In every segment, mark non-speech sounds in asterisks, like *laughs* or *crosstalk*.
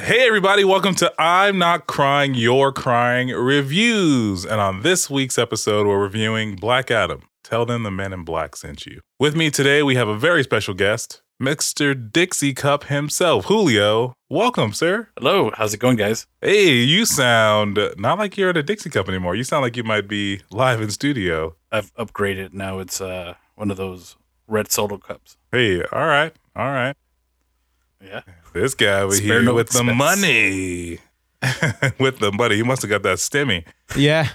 Hey, everybody, welcome to I'm Not Crying, You're Crying reviews. And on this week's episode, we're reviewing Black Adam. Tell them the men in black sent you. With me today, we have a very special guest, Mr. Dixie Cup himself, Julio. Welcome, sir. Hello, how's it going, guys? Hey, you sound not like you're at a Dixie Cup anymore. You sound like you might be live in studio. I've upgraded. Now it's uh one of those red solo cups. Hey, all right, all right. Yeah. This guy over Spare here no with the money. *laughs* with the money. He must have got that stimmy. Yeah.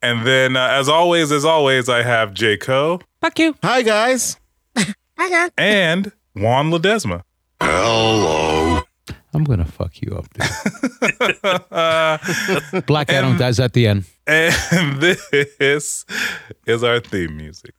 And then, uh, as always, as always, I have J. Co. Fuck you. Hi guys. *laughs* Hi, guys. And Juan Ledesma. Hello. I'm gonna fuck you up, dude. *laughs* Black Adam dies at the end. And this is our theme music.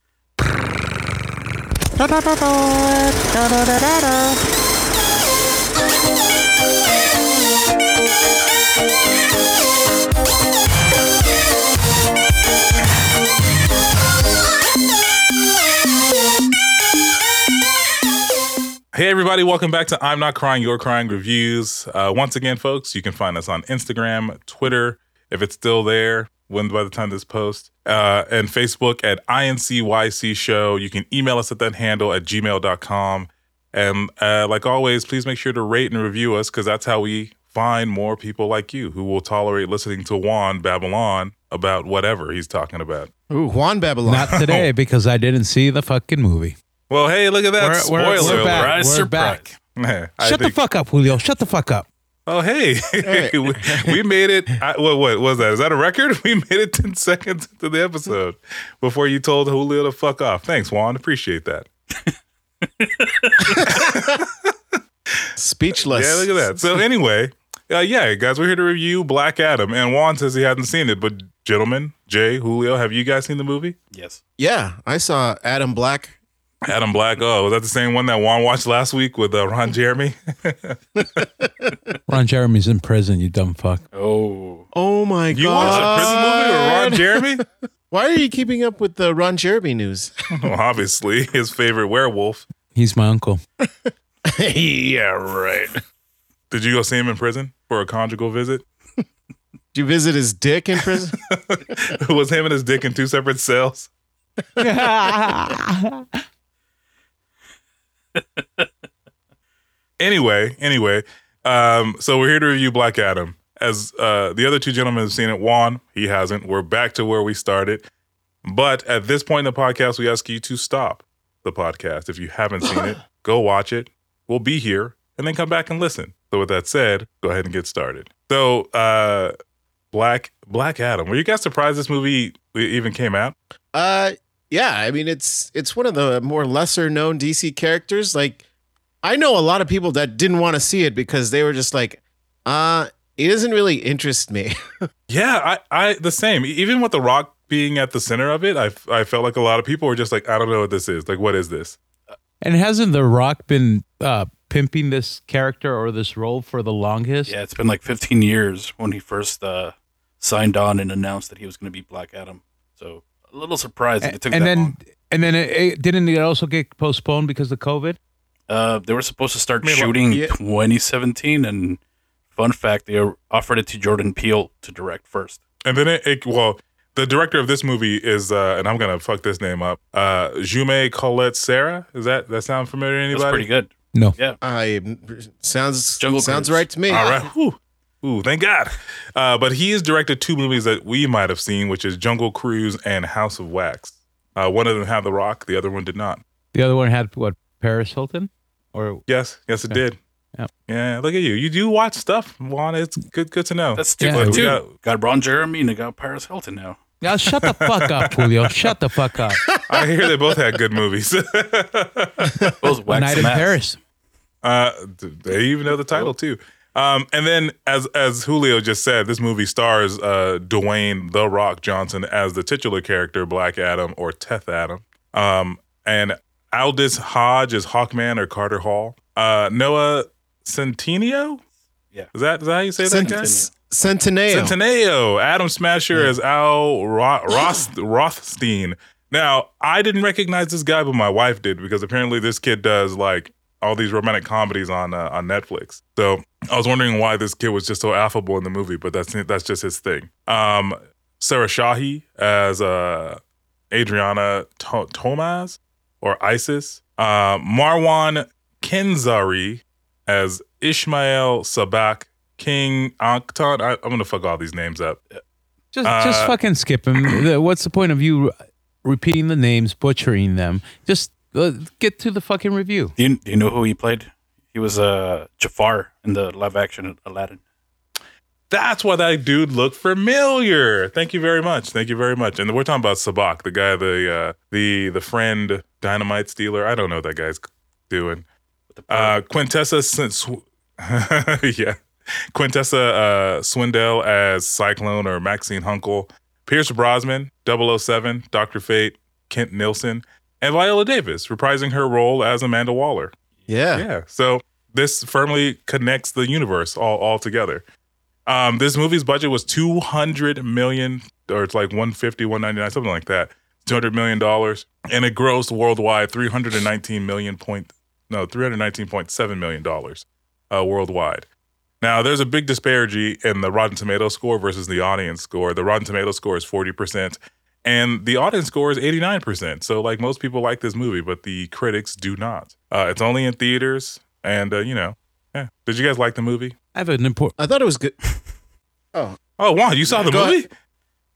Hey, everybody, welcome back to I'm Not Crying, You're Crying Reviews. Uh, once again, folks, you can find us on Instagram, Twitter, if it's still there, when by the time this post, uh, and Facebook at INCYC Show. You can email us at that handle at gmail.com. And uh, like always, please make sure to rate and review us because that's how we find more people like you who will tolerate listening to Juan Babylon about whatever he's talking about. Ooh, Juan Babylon. Not today *laughs* because I didn't see the fucking movie. Well, hey, look at that We're- spoiler we're- we're alert. back. Surprise, We're surprise. back. *laughs* I Shut the fuck up, Julio. Shut the fuck up. Oh, *laughs* hey, we, we made it. I, what, what was that? Is that a record? We made it 10 seconds into the episode before you told Julio to fuck off. Thanks, Juan. Appreciate that. Speechless. Yeah, look at that. So, anyway, uh, yeah, guys, we're here to review Black Adam. And Juan says he hasn't seen it. But, gentlemen, Jay, Julio, have you guys seen the movie? Yes. Yeah, I saw Adam Black. Adam Black. Oh, was that the same one that Juan watched last week with uh, Ron Jeremy? *laughs* Ron Jeremy's in prison, you dumb fuck. Oh. Oh my god. You god. watched a prison movie with Ron Jeremy? *laughs* Why are you keeping up with the Ron Jeremy news? well, *laughs* obviously, his favorite werewolf. He's my uncle. *laughs* yeah, right. Did you go see him in prison for a conjugal visit? Did you visit his dick in prison? was him and his dick in two separate cells? Anyway, anyway, um, so we're here to review Black Adam. As uh, the other two gentlemen have seen it, Juan, he hasn't. We're back to where we started. But at this point in the podcast, we ask you to stop the podcast. If you haven't seen it, *laughs* go watch it. We'll be here and then come back and listen. So with that said, go ahead and get started. So uh Black Black Adam. Were you guys surprised this movie even came out? uh yeah, I mean it's it's one of the more lesser known DC characters. Like I know a lot of people that didn't want to see it because they were just like, uh, it doesn't really interest me. *laughs* Yeah, I, I the same. Even with The Rock being at the center of it, I, I felt like a lot of people were just like, I don't know what this is. Like, what is this? And hasn't The Rock been uh, pimping this character or this role for the longest? Yeah, it's been like 15 years when he first uh, signed on and announced that he was going to be Black Adam. So a little surprised that it took and that then long. and then it, it, didn't it also get postponed because of COVID? Uh, they were supposed to start I mean, like, shooting yeah. 2017, and fun fact, they offered it to Jordan Peele to direct first. And then it, it well, the director of this movie is, uh, and I'm gonna fuck this name up, uh, Jaume Collet-Serra. Is that that sound familiar to That's anybody? pretty good. No. Yeah. I sounds Jungle sounds Cruise. right to me. All right. *laughs* Whew. Ooh, thank God. Uh, but he has directed two movies that we might have seen, which is Jungle Cruise and House of Wax. Uh, one of them had The Rock, the other one did not. The other one had what? Paris Hilton? Or Yes, yes, it Yeah. did. Yeah. Yeah, look at you. You do watch stuff, Juan. It's good, good to know. That's two. Yeah. two. We got- got, Ron Jeremy and they got Paris Hilton now. yeah, shut the fuck up, *laughs* Julio. Shut the fuck up. *laughs* I hear they both had good movies. *laughs* Those wax Night in masks. Paris. uh, they even know the title too. Um, and then, as as Julio just said, this movie stars uh, Dwayne the Rock Johnson as the titular character, Black Adam or Teth Adam, um, and Aldis Hodge is Hawkman or Carter Hall. Uh, Noah Centineo, Yeah. is that is that how you say Cent- that guy? S- Centineo. Centineo, Atom Smasher as Al Ro- Roth- Rothstein. Now, I didn't recognize this guy, but my wife did because apparently this kid does like all these romantic comedies on uh, on Netflix. So I was wondering why this kid was just so affable in the movie, but that's that's just his thing. Um, Sarah Shahi as uh, Adriana to- Tomaz or Isis. Uh, Marwan Kenzari as Ishmael Sabbac King Ankton. I, I'm gonna fuck all these names up. Just just Uh, fucking skip him. The- What's the point of you repeating the names, butchering them? Just uh, get to the fucking review. Do you, do you know who he played? He was uh, Jafar in the live action Aladdin. That's why that dude looked familiar. Thank you very much. Thank you very much. And we're talking about Sabbac, the guy, the uh, the the friend dynamite stealer. I don't know what that guy's doing. With the Uh, Quintessa, Sw- Sw- *laughs* yeah, Quintessa uh, Swindell as Cyclone or Maxine Hunkel, Pierce Brosnan, 007, Doctor Fate, Kent Nelson, and Viola Davis reprising her role as Amanda Waller. Yeah. Yeah. So this firmly connects the universe all all together. Um, this movie's budget was 200 million, or it's like 150, 199, something like that. 200 million dollars, and it grossed worldwide 319 million point, no, 319.7 million dollars uh, worldwide. Now, there's a big disparity in the Rotten Tomato score versus the audience score. The Rotten Tomato score is 40%, and the audience score is 89%. So, like, most people like this movie, but the critics do not. Uh, it's only in theaters, and, uh, you know, yeah. Did you guys like the movie? I have an important. I thought it was good. *laughs* Oh, Oh, Juan, you saw the Go movie?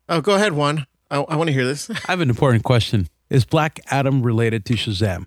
oh, go ahead, Juan. I, I want to hear this. I have an important question. Is Black Adam related to Shazam?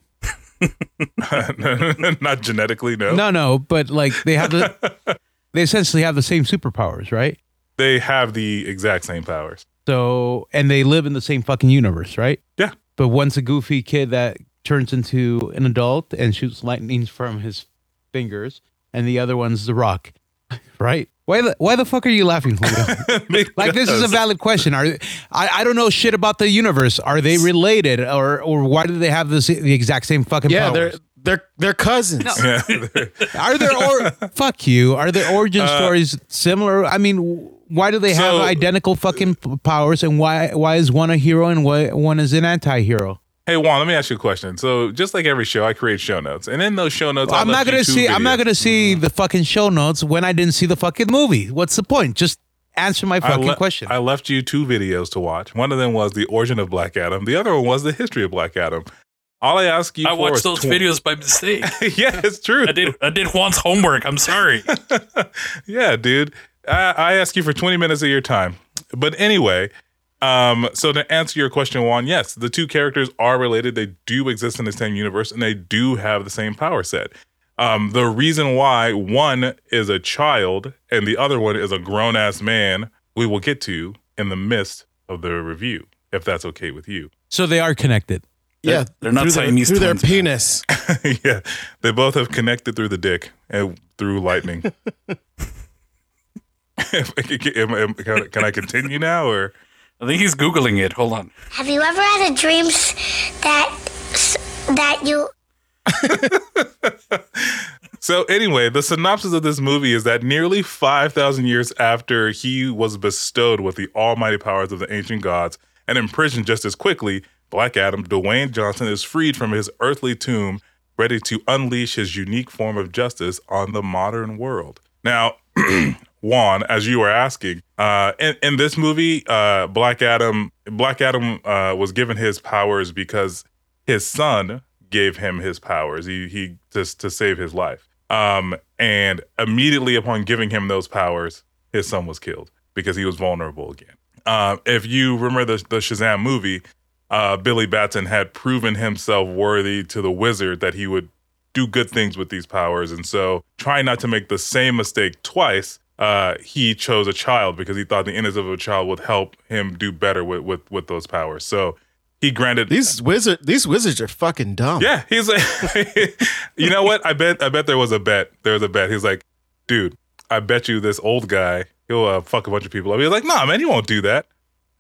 *laughs* not genetically, no. No, no, but like they have the. *laughs* they essentially have the same superpowers, right? They have the exact same powers. So, and they live in the same fucking universe, right? Yeah. But one's a goofy kid that turns into an adult and shoots lightnings from his fingers, and the other one's the Rock, *laughs* right? Why the Why the fuck are you laughing? Julio? *laughs* like this is a valid question. Are I, I don't know shit about the universe. Are they related, or or why do they have this the exact same fucking Yeah, powers? they're they're they're cousins. Yeah. *laughs* *laughs* Are there or fuck you? Are there origin stories similar? I mean, why do they have Uh, identical fucking powers, and why why is one a hero and why one is an anti-hero? Hey, Juan, let me ask you a question. So, just like every show, I create show notes. And in those show notes, I I'm not left you gonna see. I'm not gonna see mm-hmm. the fucking show notes when I didn't see the fucking movie. What's the point? Just answer my I fucking le- question. I left you two videos to watch. One of them was the origin of Black Adam. The other one was the history of Black Adam. All I ask you I for watched is those tw- videos by mistake. *laughs* yeah, it's true. I did. I did Juan's homework. I'm sorry. *laughs* yeah, dude. I, I ask you for 20 minutes of your time. But anyway, um, so to answer your question, Juan, yes, the two characters are related. They do exist in the same universe and they do have the same power set. Um, the reason why one is a child and the other one is a grown ass man, we will get to in the midst of the review, if that's okay with you. so they are connected. yeah, They're not through their, Siamese through their twins, penis. *laughs* yeah, they both have connected through the dick and through lightning. *laughs* *laughs* Am- am- can, can I continue now, or I think he's googling it. Hold on. Have you ever had a dream that that you *laughs* so? Anyway, the synopsis of this movie is that nearly five thousand years after he was bestowed with the almighty powers of the ancient gods and imprisoned just as quickly, Black Adam Dwayne Johnson is freed from his earthly tomb, ready to unleash his unique form of justice on the modern world. Now. *clears throat* Juan, as you were asking, uh, in, in this movie, uh, Black Adam, Black Adam uh, was given his powers because his son gave him his powers. He he just to save his life. Um, and immediately upon giving him those powers, his son was killed because he was vulnerable again. Uh, if you remember the the Shazam movie, uh, Billy Batson had proven himself worthy to the wizard that he would do good things with these powers, and so trying not to make the same mistake twice. Uh, he chose a child because he thought the innocence of a child would help him do better with, with, with those powers. So he granted These wizard these wizards are fucking dumb. yeah, he's like, *laughs* you know what? I bet, I bet there was a bet. There was a bet. He's like, dude, I bet you this old guy he'll uh, fuck a bunch of people up. He's like, nah, man, he won't do that.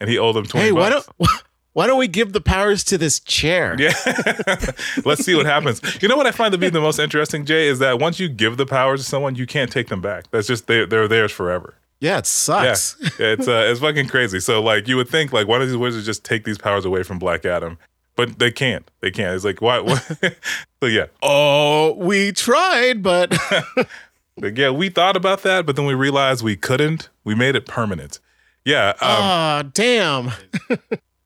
And he owed him twenty. Hey, why bucks. don't why don't we give the powers to this chair? Yeah, *laughs* let's see what happens. You know what I find to be the most interesting, Jay, is that once you give the powers to someone, you can't take them back. That's just they they're theirs forever. Yeah, it sucks. Yeah, it's uh, it's fucking crazy. So like, you would think like, why don't these wizards just take these powers away from Black Adam? but they can't. They can't. It's like why? what? *laughs* so yeah, Oh, we tried, but *laughs* Like, yeah, we thought about that, but then we realized we couldn't. We made it permanent. Yeah, um, oh, damn.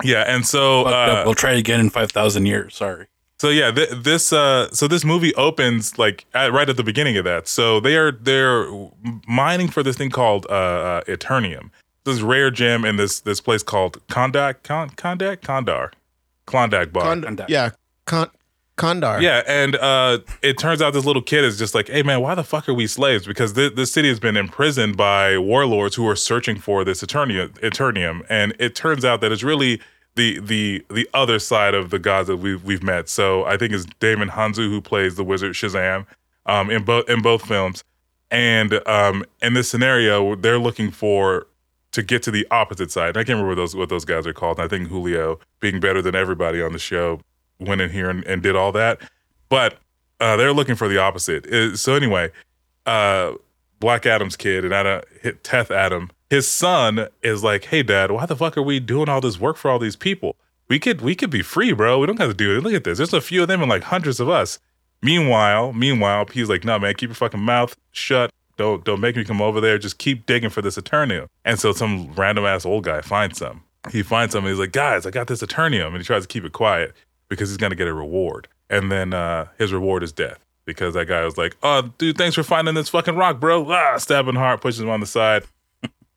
Yeah, and so uh. We'll try it again in five thousand years. Sorry. So yeah, th- this uh, so this movie opens like at, right at the beginning of that. So they are they're mining for this thing called uh, uh, Eternium. This rare gem in this this place called Kondak Kon, Kondak Kondar, Klondike Bar. Con- Kondak. yeah, Con- Yeah, and uh, it turns out this little kid is just like, hey man, why the fuck are we slaves? Because th- this city has been imprisoned by warlords who are searching for this Eternium, and it turns out that it's really the the the other side of the gods that we've we've met. So I think it's Djimon Hounsou who plays the wizard Shazam um, in both in both films, and um, in this scenario, they're looking for to get to the opposite side. I can't remember what those what those guys are called. I think Julio, being better than everybody on the show, went in here and, and did all that. But uh, they're looking for the opposite. Uh, so anyway, uh, Black Adam's kid and Adam, hit Teth Adam, his son is like, "Hey, Dad, why the fuck are we doing all this work for all these people? We could we could be free, bro. We don't have to do it. Look at this. There's a few of them and like hundreds of us." Meanwhile, meanwhile, he's like, "No, man, keep your fucking mouth shut. Don't don't make me come over there. Just keep digging for this Eternium." And so some random ass old guy finds some. He finds some. And he's like, "Guys, I got this Eternium," and he tries to keep it quiet because he's gonna get a reward. And then uh, his reward is death because that guy was like, "Oh, dude, thanks for finding this fucking rock, bro." Ah, stabbing heart, pushes him on the side.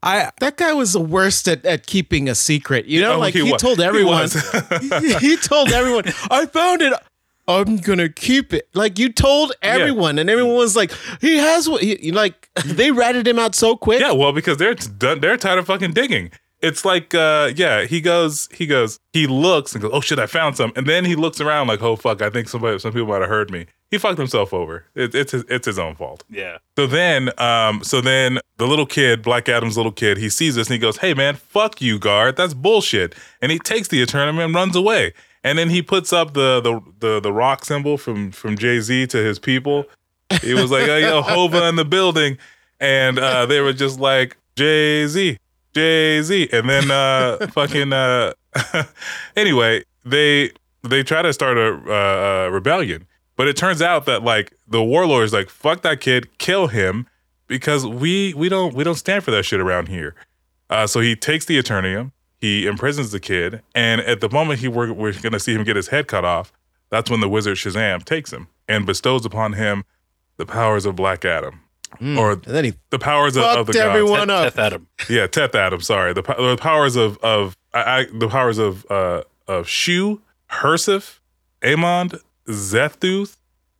I That guy was the worst at, at keeping a secret. You know, Oh, like he, wa- told he everyone. was. *laughs* he told everyone, I found it. I'm gonna keep it. Like you told everyone, and everyone was like, "He has what?" He, like they ratted him out so quick. Yeah, well, because they're done, they're tired of fucking digging. It's like, uh, yeah, he goes, he goes, he looks and goes, oh shit, I found some, and then he looks around like, oh fuck, I think somebody, some people might have heard me. He fucked himself over. It, it's his, it's his own fault. Yeah. So then, um, so then the little kid, Black Adam's little kid, he sees this and he goes, "Hey man, fuck you, guard. That's bullshit." And he takes the Eternium and runs away. And then he puts up the the the, the rock symbol from from Jay Z to his people. He was like, "Oh, yo, Hova in the building," and uh, they were just like, "Jay Z, Jay Z," and then uh, *laughs* fucking uh, *laughs* anyway, they they try to start a uh, rebellion. But it turns out that like the warlord's like fuck that kid, kill him because we we don't we don't stand for that shit around here. Uh, so he takes the Eternium, he imprisons the kid, and at the moment he we're, we're gonna see him get his head cut off. That's when the wizard Shazam takes him and bestows upon him the powers of Black Adam, or And then he the powers of, of the fucked gods. everyone Teth, up. Teth Adam. Yeah, Teth Adam. Sorry, the, the powers of of I, I the powers of uh of Shu, Hersif, Amond, Zethduth,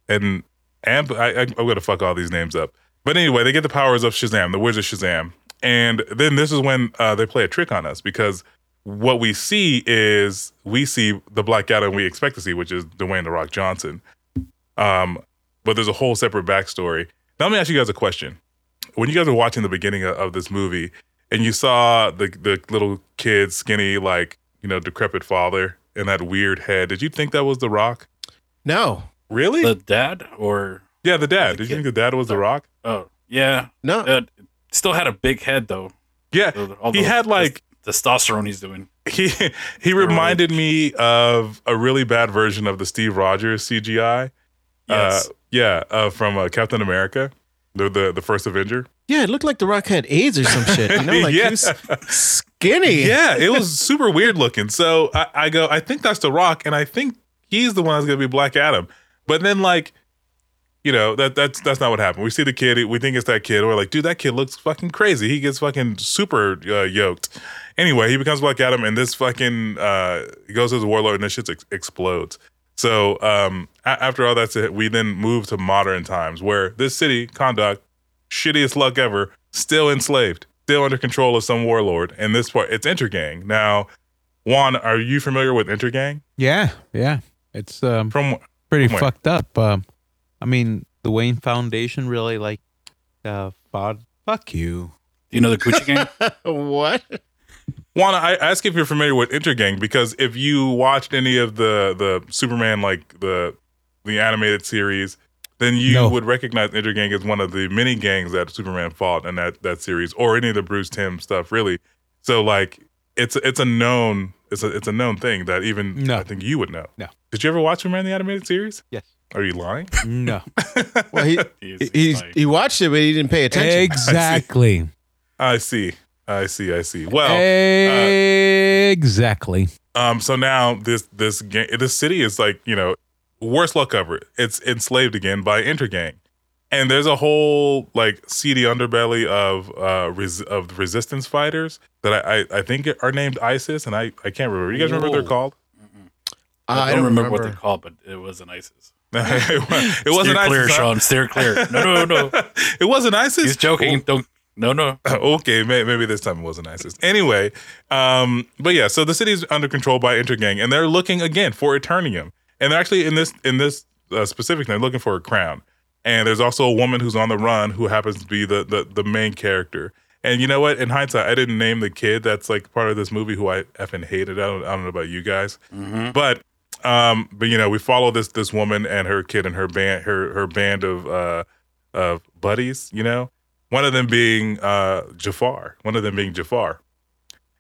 and Amp. I, I, I'm gonna fuck all these names up. But anyway, they get the powers of Shazam, the Wizard Shazam, and then this is when uh, they play a trick on us because what we see is we see the Black Adam we expect to see, which is Dwayne the Rock Johnson. Um, but there's a whole separate backstory. Now, let me ask you guys a question. When you guys were watching the beginning of, of this movie and you saw the the little kid, skinny, like you know, decrepit father and that weird head, did you think that was The Rock? no, Really? The dad or yeah, the dad. the Did you think the dad was The Rock? oh yeah. no. Uh, still had a big head though. Yeah, All he had like testosterone he's doing. he *laughs* he reminded me of a really bad version of the Steve Rogers CGI. Yes. Uh, yeah, uh, from uh, Captain America, the, the the first Avenger. yeah, it looked like the Rock had AIDS or some shit. You know, *laughs* like Yeah. he was skinny. Yeah, it was *laughs* super weird looking. So I, I go, I think that's The Rock, and I think he's the one that's gonna be Black Adam. But then like, you know, that that's that's not what happened. We see the kid, we think it's that kid. We're like, dude, that kid looks fucking crazy. He gets fucking super uh, yoked. Anyway, he becomes Black Adam, and this fucking uh, he goes to the warlord, and this shit ex- explodes. So um, after all that's it, we then move to modern times where this city, Kahndaq, shittiest luck ever, still enslaved, still under control of some warlord. And this part, it's Intergang. Now, Juan, are you familiar with Intergang? yeah yeah. It's um From pretty From fucked up. Um, I mean, the Wayne Foundation really like uh fought. Fuck you. You know the Gucci Gang? *laughs* what? Juan, I ask if you're familiar with Intergang because if you watched any of the the Superman like the the animated series, then you No. would recognize Intergang as one of the many gangs that Superman fought in that that series, or any of the Bruce Timm stuff, really. So like it's it's a known it's a it's a known thing that even No. I think you would know. No. Did you ever watch Superman the animated series? Yes. Are you lying? No. *laughs* Well, he *laughs* He's- he, he's he, watched it, but he didn't pay attention. *laughs* exactly. I see. I see. I see. Well, exactly. um, so now this this gang, this city is like you know, worst luck ever. It's enslaved again by Intergang, and there's a whole like seedy underbelly of uh res- of resistance fighters that I, I I think are named ISIS, and I I can't remember. You guys remember what they're Whoa. called? I, don't remember, what they're called, but it wasn't ISIS. *laughs* it wasn't *laughs* steer clear, ISIS. Sean. Steer clear. No, no, no. *laughs* it wasn't ISIS. He's joking. Don't. No, no. okay, may, maybe this time it wasn't ISIS. Anyway, um, but yeah, so the city's under control by Intergang, and they're looking again for Eternium, and they're actually in this in this uh, specific, they're looking for a crown. And there's also a woman who's on the run who happens to be the the, the main character. And you know what? In hindsight, I didn't name the kid that's like part of this movie who I effing hated. I don't, I don't know about you guys, but um, but you know, we follow this this woman and her kid and her band her her band of uh of buddies. You know, one of them being uh Jafar, one of them being Jafar,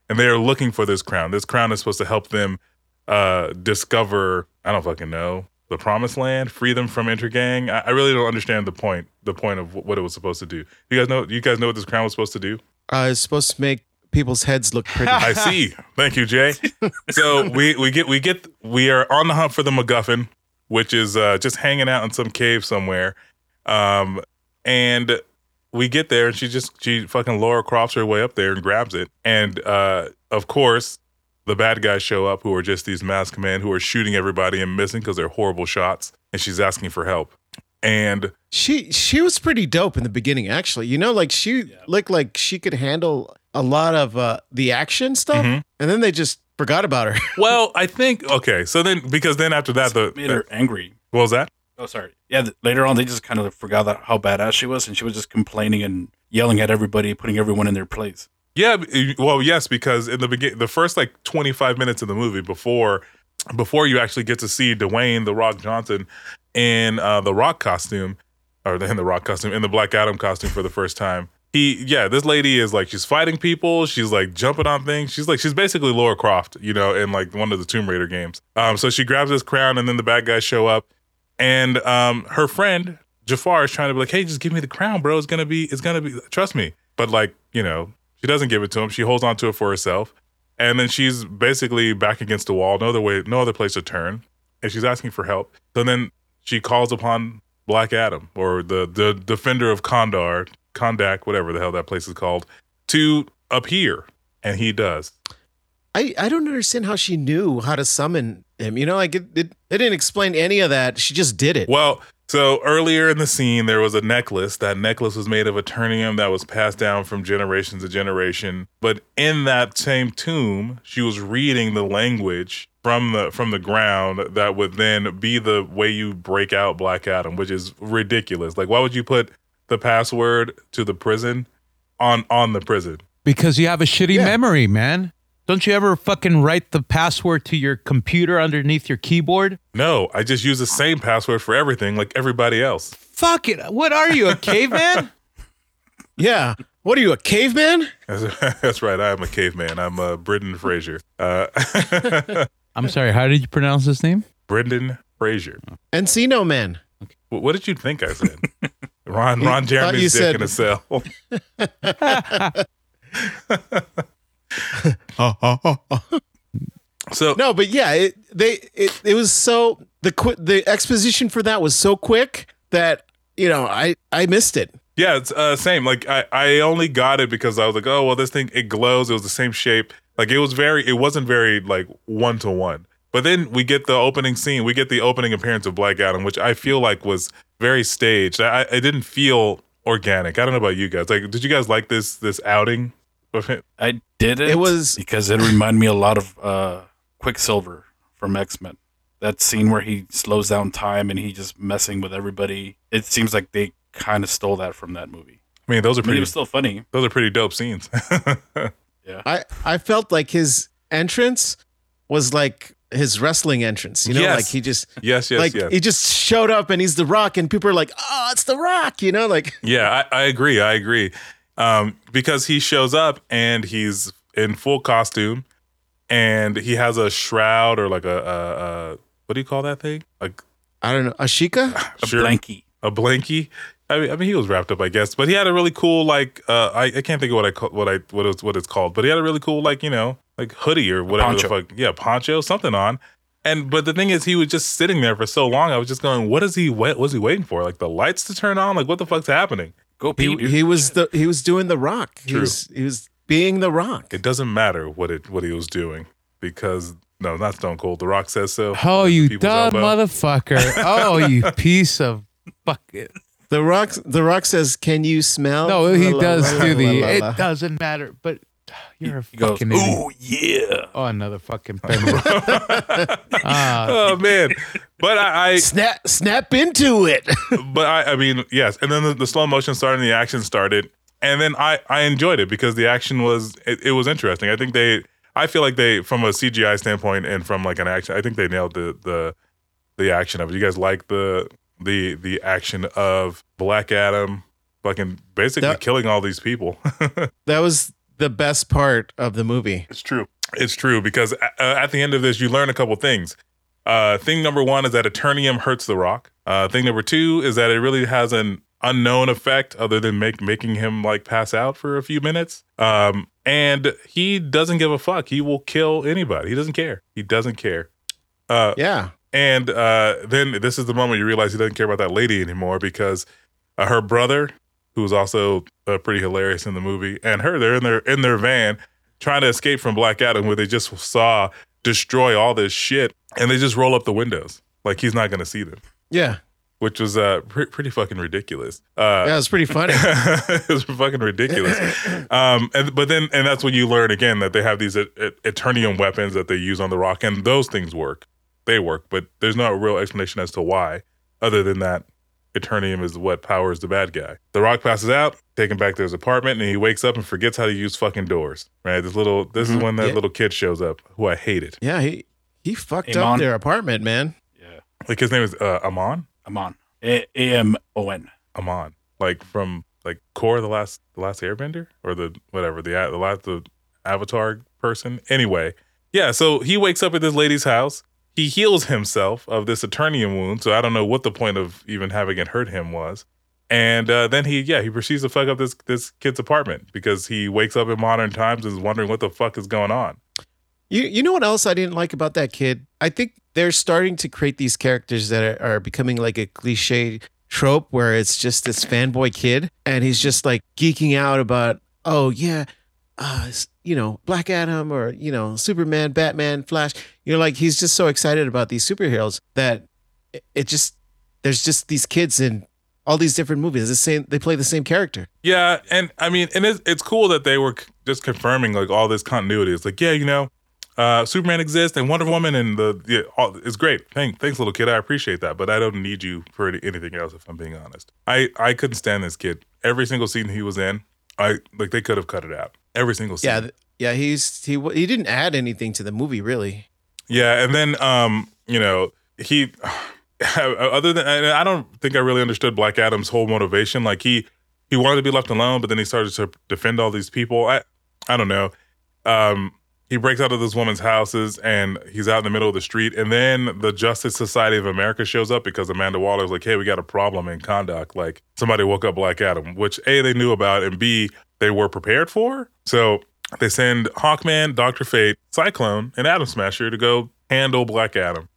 and they are looking for this crown. This crown is supposed to help them uh discover. I don't fucking know the promised land, free them from intergang. I, I really don't understand the point the point of what it was supposed to do. You guys know you guys know what this crown was supposed to do? Uh, it's supposed to make people's heads look pretty. *laughs* I see. Thank you, Jay. *laughs* So we we get we get we are on the hunt for the MacGuffin, which is uh, just hanging out in some cave somewhere. Um, and we get there, and she just she fucking Laura Crofts her way up there and grabs it. And uh, of course, the bad guys show up, who are just these masked men who are shooting everybody and missing because they're horrible shots. And she's asking for help. And She she was pretty dope in the beginning, actually. You know, like she looked like she could handle a lot of uh, the action stuff, Mhm. and then they just forgot about her. *laughs* well, I think okay. So then because then after that, the, made her angry. what was that? Oh, sorry. Yeah. Th- later on, they just kind of forgot that, how badass she was, and she was just complaining and yelling at everybody, putting everyone in their place. Yeah, well, yes, because in the beginning, the first like twenty five minutes of the movie before before you actually get to see Dwayne the Rock Johnson in uh, the Rock costume, or in the Rock costume, in the Black Adam costume for the first time. He, yeah, this lady is like she's fighting people. She's like jumping on things. She's like she's basically Laura Croft, you know, in like one of the Tomb Raider games. Um, so she grabs this crown, and then the bad guys show up, and um, her friend Jafar is trying to be like, "Hey, just give me the crown, bro. It's gonna be, it's gonna be. Trust me." But like, you know, she doesn't give it to him. She holds on to it for herself, and then she's basically back against the wall. No other way, no other place to turn, and she's asking for help. So then she calls upon Black Adam or the the defender of Kondar, Kondak, whatever the hell that place is called, to appear, and he does. I, I don't understand how she knew how to summon him. You know, like it, it, it didn't explain any of that. She just did it. Well, so earlier in the scene, there was a necklace. That necklace was made of eternium that was passed down from generation to generation. But in that same tomb, she was reading the language from the from the ground that would then be the way you break out Black Adam, which is ridiculous. Like, why would you put the password to the prison on on the prison? Because you have a shitty Yeah. memory, man. Don't you ever fucking write the password to your computer underneath your keyboard? No, I just use the same password for everything, like everybody else. Fuck it. What are you, a caveman? *laughs* Yeah. What are you, a caveman? That's, *laughs* that's right. I am a caveman. I'm uh, Brendan Fraser. Uh, *laughs* I'm sorry. How did you pronounce his name? Brendan Fraser. Encino man. Wh- What did you think I said? Ron Ron thought Jeremy's you dick said- in a cell. *laughs* so No, but yeah, it, they it, it was so the qu- the exposition for that was so quick that you know I I missed it. yeah, it's uh, same. Like I, I only got it because I was like, oh well, this thing it glows. It was the same shape. Like it was very. It wasn't very like one to one. But then we get the opening scene. We get the opening appearance of Black Adam, which I feel like was very staged. I, I didn't feel organic. I don't know about you guys. Like, did you guys like this this outing? I did it. It was- because it reminded me a lot of uh, Quicksilver from X Men. That scene where he slows down time and he just messing with everybody. It seems like they kind of stole that from that movie. I mean, those are I mean, pretty. it was still funny. those are pretty dope scenes. *laughs* yeah, I I felt like his entrance was like his wrestling entrance. You know, Yes. like he just yes, yes, like yes. he just showed up and he's the Rock, and people are like, "Oh, it's the Rock," you know, like Yeah, I, I agree. I agree. Um, because he shows up and he's in full costume and he has a shroud or like a, a, a what do you call that thing? Like I don't know. Ashika? A sure, *sighs* blankie. a blankie. I mean, I mean, he was wrapped up, I guess, but he had a really cool like uh, I, I can't think of what I call, what I what it's what it's called, but he had a really cool like you know like hoodie or whatever the fuck, yeah, poncho, something on. And but the thing is, he was just sitting there for so long. I was just going, what is he? What was he waiting for? Like the lights to turn on? Like what the fuck's happening? Go pee, He, dude. he was the he was doing the rock. He was he was being the rock. It doesn't matter what it what he was doing because no, not Stone Cold. The Rock says so. Oh, you dumb elbow. motherfucker. *laughs* Oh, you piece of fuck it. The rock the rock says, "Can you smell?" No, he La, la, does la, do la, the. la, la. It doesn't matter, but you're a He goes, fucking idiot. ooh, yeah. Oh, another fucking *laughs* penalty. Ah, oh man, but I, I Snap snap into it. *laughs* but I, I mean, yes. And then the, the slow motion started, and the action started, and then I, I enjoyed it because the action was, it, it was interesting. I think they, I feel like they, from a CGI standpoint and from like an action, I think they nailed the the the action of it. You guys like the the the action of Black Adam, fucking basically That- killing all these people. *laughs* that was the best part of the movie. It's true. It's true because uh, at the end of this, you learn a couple things. Uh, thing number one is that Eternium hurts the Rock. Uh, thing number two is that it really has an unknown effect other than make, making him like pass out for a few minutes. Um, and he doesn't give a fuck. He will kill anybody. He doesn't care. He doesn't care. Uh, Yeah. and uh, then this is the moment you realize he doesn't care about that lady anymore because uh, her brother, who was also uh, pretty hilarious in the movie, and her, they're in their in their van trying to escape from Black Adam, where they just saw destroy all this shit, and they just roll up the windows like he's not going to see them, Yeah. which was uh, pre- pretty fucking ridiculous. Uh, Yeah, it was pretty funny. *laughs* it was fucking ridiculous. *laughs* Um, and but then and that's when you learn again that they have these uh, uh, Eternium weapons that they use on the Rock, and those things work. They work, but there's no real explanation as to why, other than that Eternium is what powers the bad guy. The Rock passes out, taken back to his apartment, and he wakes up and forgets how to use fucking doors. Right? This little this is Mhm. when that Yeah. little kid shows up, who I hated. yeah, he he fucked Amon. up their apartment, man. Yeah. Like his name is uh, Amon. Amon. A M O N. Amon, like from like Korra, the last the last Airbender, or the whatever the the last the Avatar person. Anyway, yeah. So he wakes up at this lady's house. He heals himself of this Eternium wound. So I don't know what the point of even having it hurt him was. And uh, then he, yeah, he proceeds to fuck up this this kid's apartment because he wakes up in modern times and is wondering what the fuck is going on. You you know what else I didn't like about that kid? I think they're starting to create these characters that are, are becoming like a cliche trope where it's just this fanboy kid and he's just like geeking out about oh yeah, uh, you know Black Adam or you know Superman, Batman, Flash. You're like he's just so excited about these superheroes that it, just there's just these kids in all these different movies. The same they play the same character. Yeah, and I mean, and it's, it's cool that they were just confirming like all this continuity. It's like, yeah, you know, uh, Superman exists and Wonder Woman and the yeah, all, it's great. Thanks, thanks, little kid. I appreciate that, but I don't need you for anything else. If I'm being honest, I I couldn't stand this kid. Every single scene he was in, I like they could have cut it out. Every single scene. Yeah, th- yeah. He's he he didn't add anything to the movie really. Yeah, and then um, you know, he *sighs* other than and I don't think I really understood Black Adam's whole motivation. Like he he wanted to be left alone, but then he started to defend all these people. I I don't know. Um he breaks out of this woman's houses and he's out in the middle of the street. And then the Justice Society of America shows up because Amanda Waller's like, hey, we got a problem in Kahndaq. Like somebody woke up Black Adam, which A, they knew about, and B, they were prepared for. So they send Hawkman, Dr. Fate, Cyclone, and Atom Smasher to go handle Black Adam.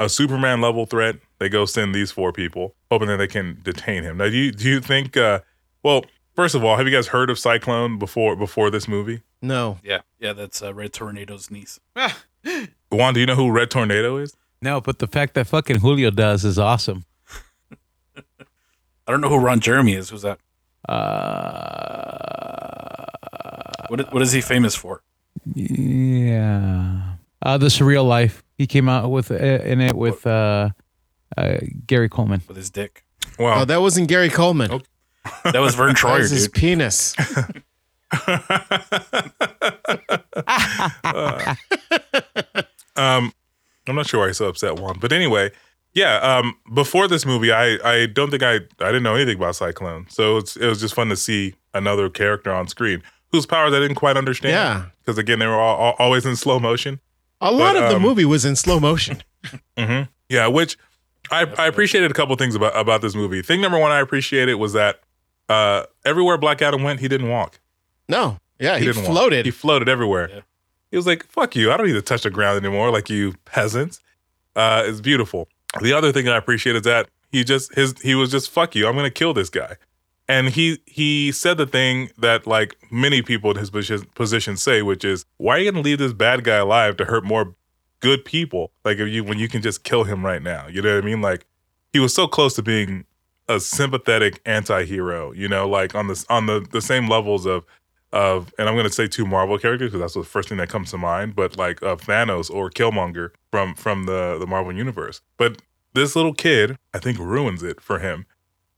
A Superman level threat. They go send these four people, hoping that they can detain him. Now, do you do you think? Uh, well, first of all, have you guys heard of Cyclone before before this movie? No, Yeah. Yeah, that's uh, Red Tornado's niece. *laughs* Juan, do you know who Red Tornado is? no, but the fact that fucking Julio does is awesome. *laughs* I don't know who Ron Jeremy is. Who's that? Uh, What is, what is he famous for? yeah. Uh, the Surreal Life. He came out with uh, in it with uh, uh, Gary Coleman. With his dick. Wow. oh, that wasn't Gary Coleman. Oh, That was Verne *laughs* That Troyer, was his dude. penis. *laughs* *laughs* um, I'm not sure why he's so upset, Juan. But anyway, yeah. Um, before this movie, I I don't think I I didn't know anything about Cyclone, so it's, it was just fun to see another character on screen. whose powers I didn't quite understand. Yeah. because again, they were all, all, always in slow motion. A lot But, of the um, movie was in slow motion. *laughs* hmm Yeah, which I, I appreciated a couple things about about this movie. Thing number one I appreciated was that uh, everywhere Black Adam went, he didn't walk. No, yeah, he, didn't walk. floated. He floated everywhere. Yeah. He was like, "Fuck you! I don't need to touch the ground anymore, like you peasants." Uh, it's beautiful. The other thing I appreciate is that he just his he was just fuck you. I'm gonna kill this guy, and he he said the thing that like many people in his position say, which is, "Why are you gonna leave this bad guy alive to hurt more good people? Like if you when you can just kill him right now." You know what I mean? Like he was so close to being a sympathetic anti-hero. You know, like on this on the the same levels of of, and I'm going to say two Marvel characters because that's the first thing that comes to mind, but like uh, Thanos or Killmonger from from the the Marvel universe. But this little kid, I think, ruins it for him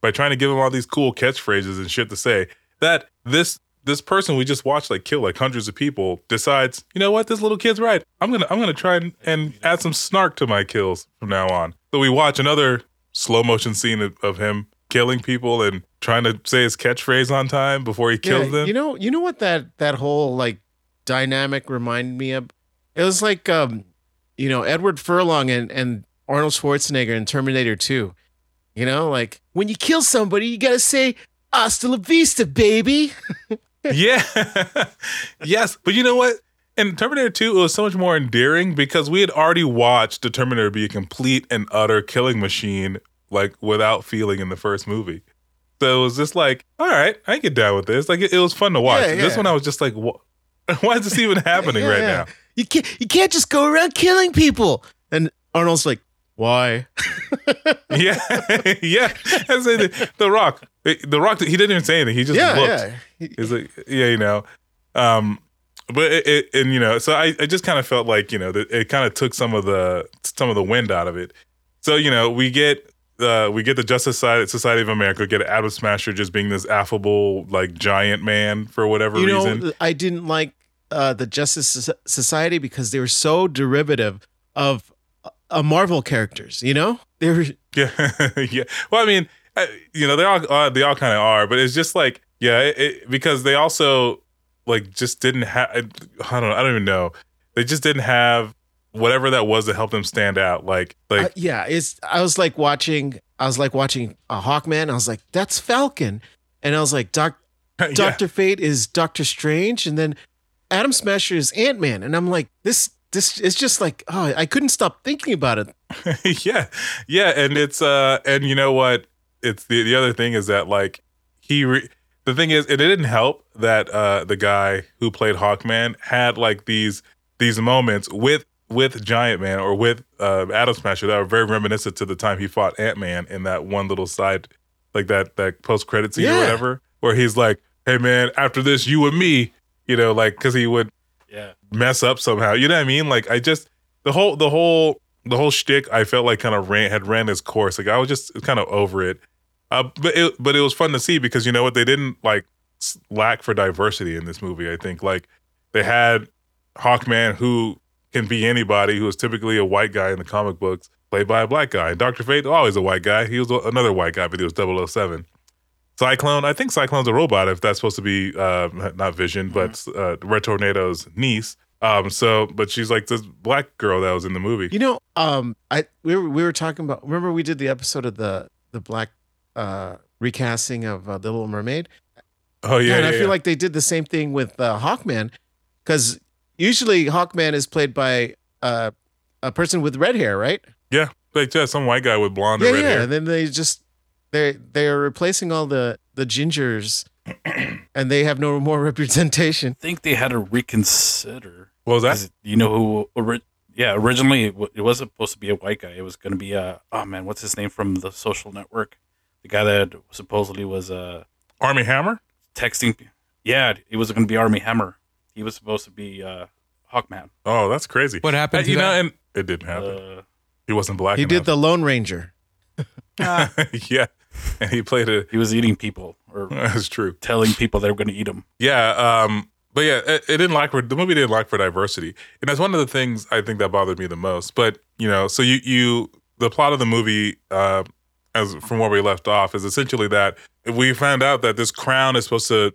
by trying to give him all these cool catchphrases and shit to say. That this this person we just watched like kill like hundreds of people decides, you know what, this little kid's right. I'm gonna I'm gonna try and, and add some snark to my kills from now on. So we watch another slow motion scene of, of him killing people and trying to say his catchphrase on time before he kills yeah, them. You know, you know what that that whole like dynamic reminded me of? It was like um, you know, Edward Furlong and and Arnold Schwarzenegger in Terminator 2. You know, like when you kill somebody, you gotta say "Hasta la vista, baby." *laughs* *laughs* Yeah. *laughs* yes. But you know what? In Terminator 2, it was so much more endearing because we had already watched the Terminator be a complete and utter killing machine, like without feeling in the first movie. So it was just like, all right, I can get down with this. Like it, it was fun to watch. Yeah, This one, I was just like, what? *laughs* Why is this even happening Yeah, right yeah. now? You can't you can't just go around killing people. And Arnold's like, "Why?" *laughs* Yeah, *laughs* yeah. I the, the Rock. The Rock. He didn't even say anything. He just yeah, looked. yeah. He's like, yeah, you know. Um, but it, it and you know, so I, I just kind of felt like you know it kind of took some of the some of the wind out of it. So you know, we get uh, we get the Justice Society, Society of America, get Atom Smasher just being this affable like giant man for whatever you reason. know, I didn't like uh, the Justice Society because they were so derivative of uh, Marvel characters. You know, they were *laughs* Yeah, yeah. Well, I mean, I, you know, they all uh, they all kind of are, but it's just like, yeah, it, it, because they also like just didn't have. I don't know. I don't even know. They just didn't have whatever that was to help them stand out. Like, like Uh, yeah, it's. I was like watching. I was like watching a Hawkman. I was like, "That's Falcon," and I was like, "Doc, *laughs* yeah. Doctor Fate is Doctor Strange," and then Atom Smasher is Ant Man, and I'm like, "This, this is just like, oh, I couldn't stop thinking about it." *laughs* yeah, yeah, and it's uh, and you know what? It's the the other thing is that like he. Re- the thing is, it didn't help that uh the guy who played Hawkman had like these these moments with with Giant Man or with uh, Atom Smasher that were very reminiscent to the time he fought Ant Man in that one little side, like that that post credit scene or whatever, where he's like, "Hey man, after this, you and me," you know, like because he would Yeah. mess up somehow. You know what I mean? Like I just the whole the whole the whole shtick I felt like kind of ran had ran its course. Like I was just kind of over it. Uh, but it but it was fun to see because you know what they didn't like lack for diversity in this movie. I think like they had Hawkman who can be anybody who is typically a white guy in the comic books played by a black guy. And Doctor Fate always a white guy. He was another white guy, but he was 007. Cyclone, I think Cyclone's a robot if that's supposed to be uh, not Vision, but uh, Red Tornado's niece. Um, so, but she's like this black girl that was in the movie. You know, um, I we were we were talking about. Remember, we did the episode of the the black uh recasting of uh, the Little Mermaid. oh yeah, Yeah, and yeah, I feel like they did the same thing with uh, Hawkman, because usually Hawkman is played by uh, a person with red hair, right? yeah, like yeah, some white guy with blonde yeah, and red yeah. hair. And then they just they they are replacing all the the gingers, *clears throat* and they have no more *laughs* representation. I think they had to reconsider. What was that? 'Cause You know who? Ori- yeah, originally it, w- it wasn't supposed to be a white guy. It was going to be a oh man, what's his name from the Social Network? The guy that supposedly was uh Armie Hammer. texting. Yeah, it was going to be Armie Hammer. He was supposed to be uh Hawkman. Oh, that's crazy. What happened Uh, to you know, that? and it didn't happen. Uh, he wasn't black. He did the Lone Ranger. *laughs* yeah, and he played a. he was eating people or *laughs* That's true. telling people they were going to eat him. Yeah, um, but yeah, it, it didn't lack for the movie didn't lack for diversity, and that's one of the things I think that bothered me the most. But you know, so you you the plot of the movie, uh, as from where we left off, is essentially that we found out that this crown is supposed to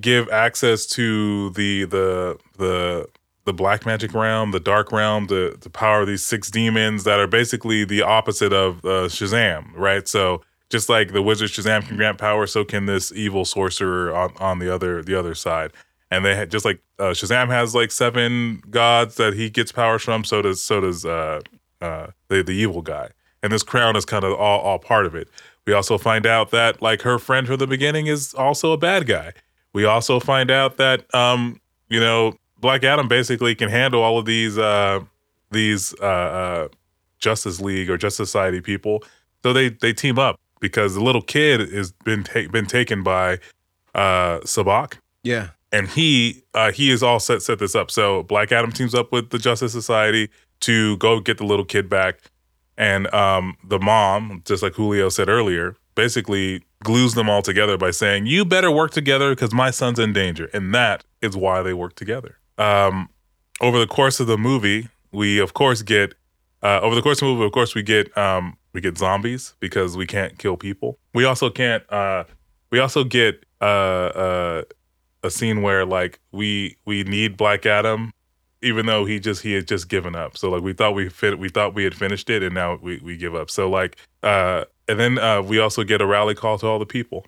give access to the the the the black magic realm, the dark realm, the the power of these six demons that are basically the opposite of uh, Shazam, right? So just like the wizard Shazam can grant power, so can this evil sorcerer on, on the other the other side. And they just like uh, Shazam has like seven gods that he gets powers from. So does so does uh, uh, the the evil guy. And this crown is kind of all all part of it. We also find out that like her friend from the beginning is also a bad guy. We also find out that um, you know Black Adam basically can handle all of these uh, these uh, uh, Justice League or Justice Society people. So they they team up because the little kid has been ta- been taken by uh, Sabbac, Yeah. and he uh, he is all set set this up. So Black Adam teams up with the Justice Society to go get the little kid back, and um, the mom, just like Julio said earlier, basically glues them all together by saying, "You better work together because my son's in danger," and that is why they work together. Um, over the course of the movie, we of course get uh, over the course of the movie, of course, we get um, we get zombies because we can't kill people. We also can't. Uh, we also get uh, uh, a scene where like we we need Black Adam, even though he just he had just given up. So like we thought we fit we thought we had finished it, and now we we give up. So like uh, and then uh, we also get a rally call to all the people,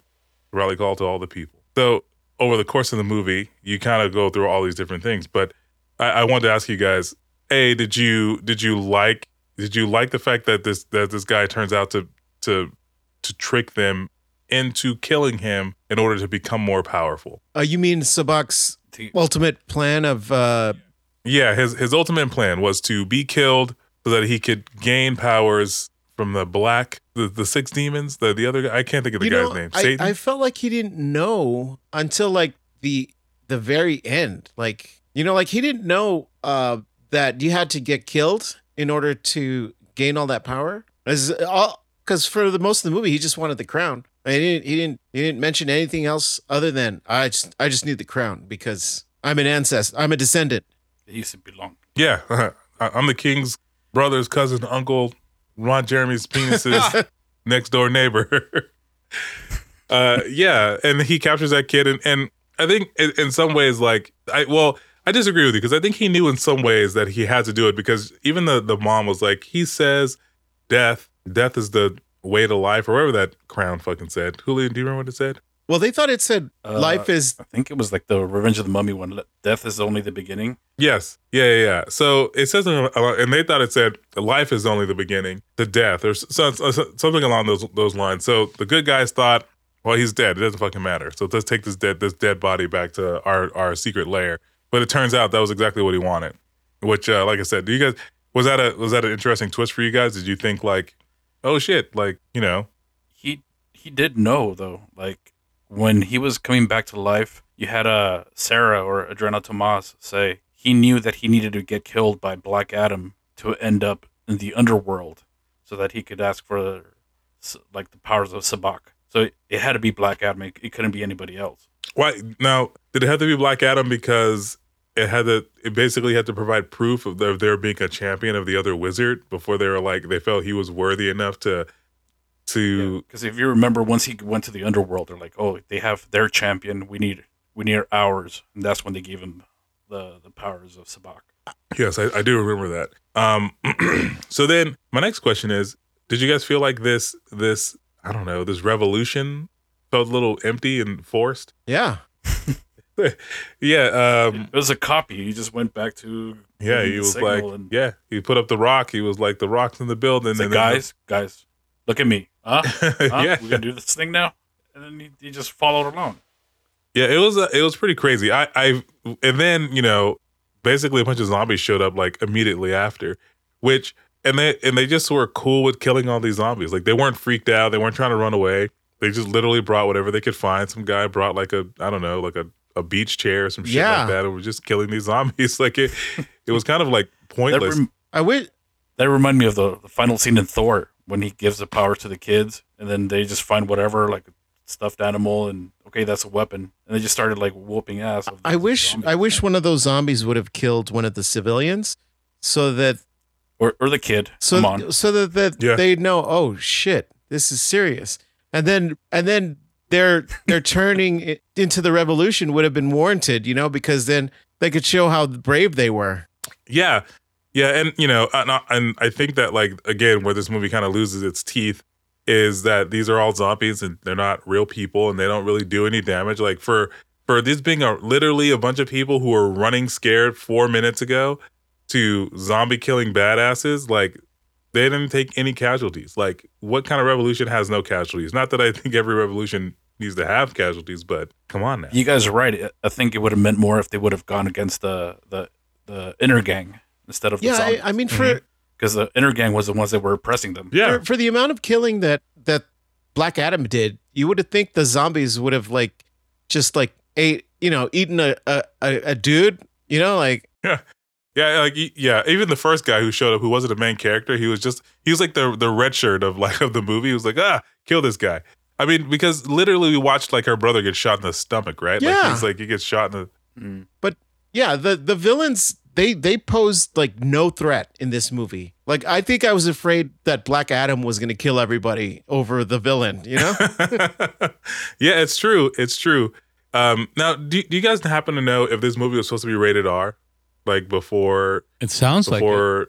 rally call to all the people. So over the course of the movie, you kind of go through all these different things. But I, I wanted to ask you guys: A, did you did you like did you like the fact that this that this guy turns out to to to trick them into killing him in order to become more powerful? Uh, you mean Sabbac's ultimate plan of uh, Yeah, his his ultimate plan was to be killed so that he could gain powers from the black the, the six demons. The the other guy I can't think of the you guy's know, name. I, Satan. I felt like he didn't know until like the the very end. Like you know, like he didn't know uh, that you had to get killed in order to gain all that power. As all because for the most of the movie, he just wanted the crown. And he didn't. He didn't. He didn't mention anything else other than I just. I just need the crown because I'm an ancestor. I'm a descendant. It used to belong. yeah, *laughs* I- I'm the king's brother's cousin, uncle, Ron Jeremy's penis's *laughs* next door neighbor. *laughs* uh, yeah, and he captures that kid, and and I think in, in some ways, like I well, I disagree with you because I think he knew in some ways that he had to do it because even the the mom was like, he says, death, death is the way to life, or whatever that crown fucking said. Julian, do you remember what it said? Well, they thought it said Uh, life is. I think it was like the Revenge of the Mummy one. Death is only the beginning. Yes. Yeah, yeah, yeah. So it says, and they thought it said, life is only the beginning, the death, or so, so- something along those those lines. So the good guys thought, well, he's dead. It doesn't fucking matter. So let's take this dead this dead body back to our our secret lair. But it turns out that was exactly what he wanted. Which, uh, like I said, do you guys was that a was that an interesting twist for you guys? Did you think like, oh shit, like you know, He he did know though. Like when he was coming back to life, you had uh, Sarah or Adrianna Tomaz say he knew that he needed to get killed by Black Adam to end up in the underworld, so that he could ask for like the powers of Sabbac. So it, had to be Black Adam. It, it couldn't be anybody else. Why now? Did it have to be Black Adam because it had to? It basically had to provide proof of there, there being a champion of the other wizard before they were like they felt he was worthy enough to to Because if you remember, once he went to the underworld, they're like, "Oh, they have their champion. We need we need ours," and that's when they gave him the the powers of Sabbac. yes, I, I do remember that. Um, *clears throat* so then my next question is: Did you guys feel like this this I don't know this revolution felt a little empty and forced? Yeah. *laughs* Yeah, um, It was a copy. He just went back to yeah. He was like, and yeah. He put up the rock. He was like, the rock's in the building. It's like, and the- guys, guys, look at me. Huh? *laughs* Huh? yeah, we gonna do this thing now? And then he, he just followed along. Yeah, it was uh, it was pretty crazy. I I and then you know basically a bunch of zombies showed up like immediately after, which and they and they just were cool with killing all these zombies. Like they weren't freaked out. They weren't trying to run away. They just literally brought whatever they could find. Some guy brought like a I don't know like a, a beach chair or some shit Yeah. like that, and was just killing these zombies. *laughs* Like it it was kind of like That, pointless. rem- I wish. that reminded me of the, the final scene in Thor when he gives the power to the kids, and then they just find whatever like a stuffed animal, and okay, that's a weapon, and they just started like whooping ass. of I wish. zombies. I wish one of those zombies would have killed one of the civilians, so that or or the kid. so Come on, so that, that Yeah. they know. Oh shit, this is serious. And then and then their their turning it into the revolution would have been warranted, you know, because then they could show how brave they were. Yeah, yeah, and you know, and I, and I think that like again, where this movie kind of loses its teeth is that these are all zombies and they're not real people and they don't really do any damage. Like for for this being a literally a bunch of people who were running scared four minutes ago to zombie killing badasses, like they didn't take any casualties. Like what kind of revolution has no casualties? Not that I think every revolution needs to have casualties, but come on now. You guys are right. I think it would have meant more if they would have gone against the the the inner gang instead of the Yeah, zombies. I, I mean for because the inner gang was the ones that were oppressing them. yeah, for, for the amount of killing that that Black Adam did, you would have think the zombies would have like just like ate, you know, eaten a a, a, a dude, you know, like Yeah, Yeah, like yeah, even the first guy who showed up, who wasn't a main character, he was just he was like the the red shirt of like *laughs* of the movie. He was like, ah, kill this guy. I mean, because literally we watched like her brother get shot in the stomach, right? Like Yeah. he's like he gets shot in the Mm. yeah, the the villains they they posed like no threat in this movie. Like I think I was afraid that Black Adam was going to kill everybody over the villain, you know? *laughs* yeah, it's true. It's true. Um, now, do, do you guys happen to know if this movie was supposed to be rated R, like before It sounds like it. before?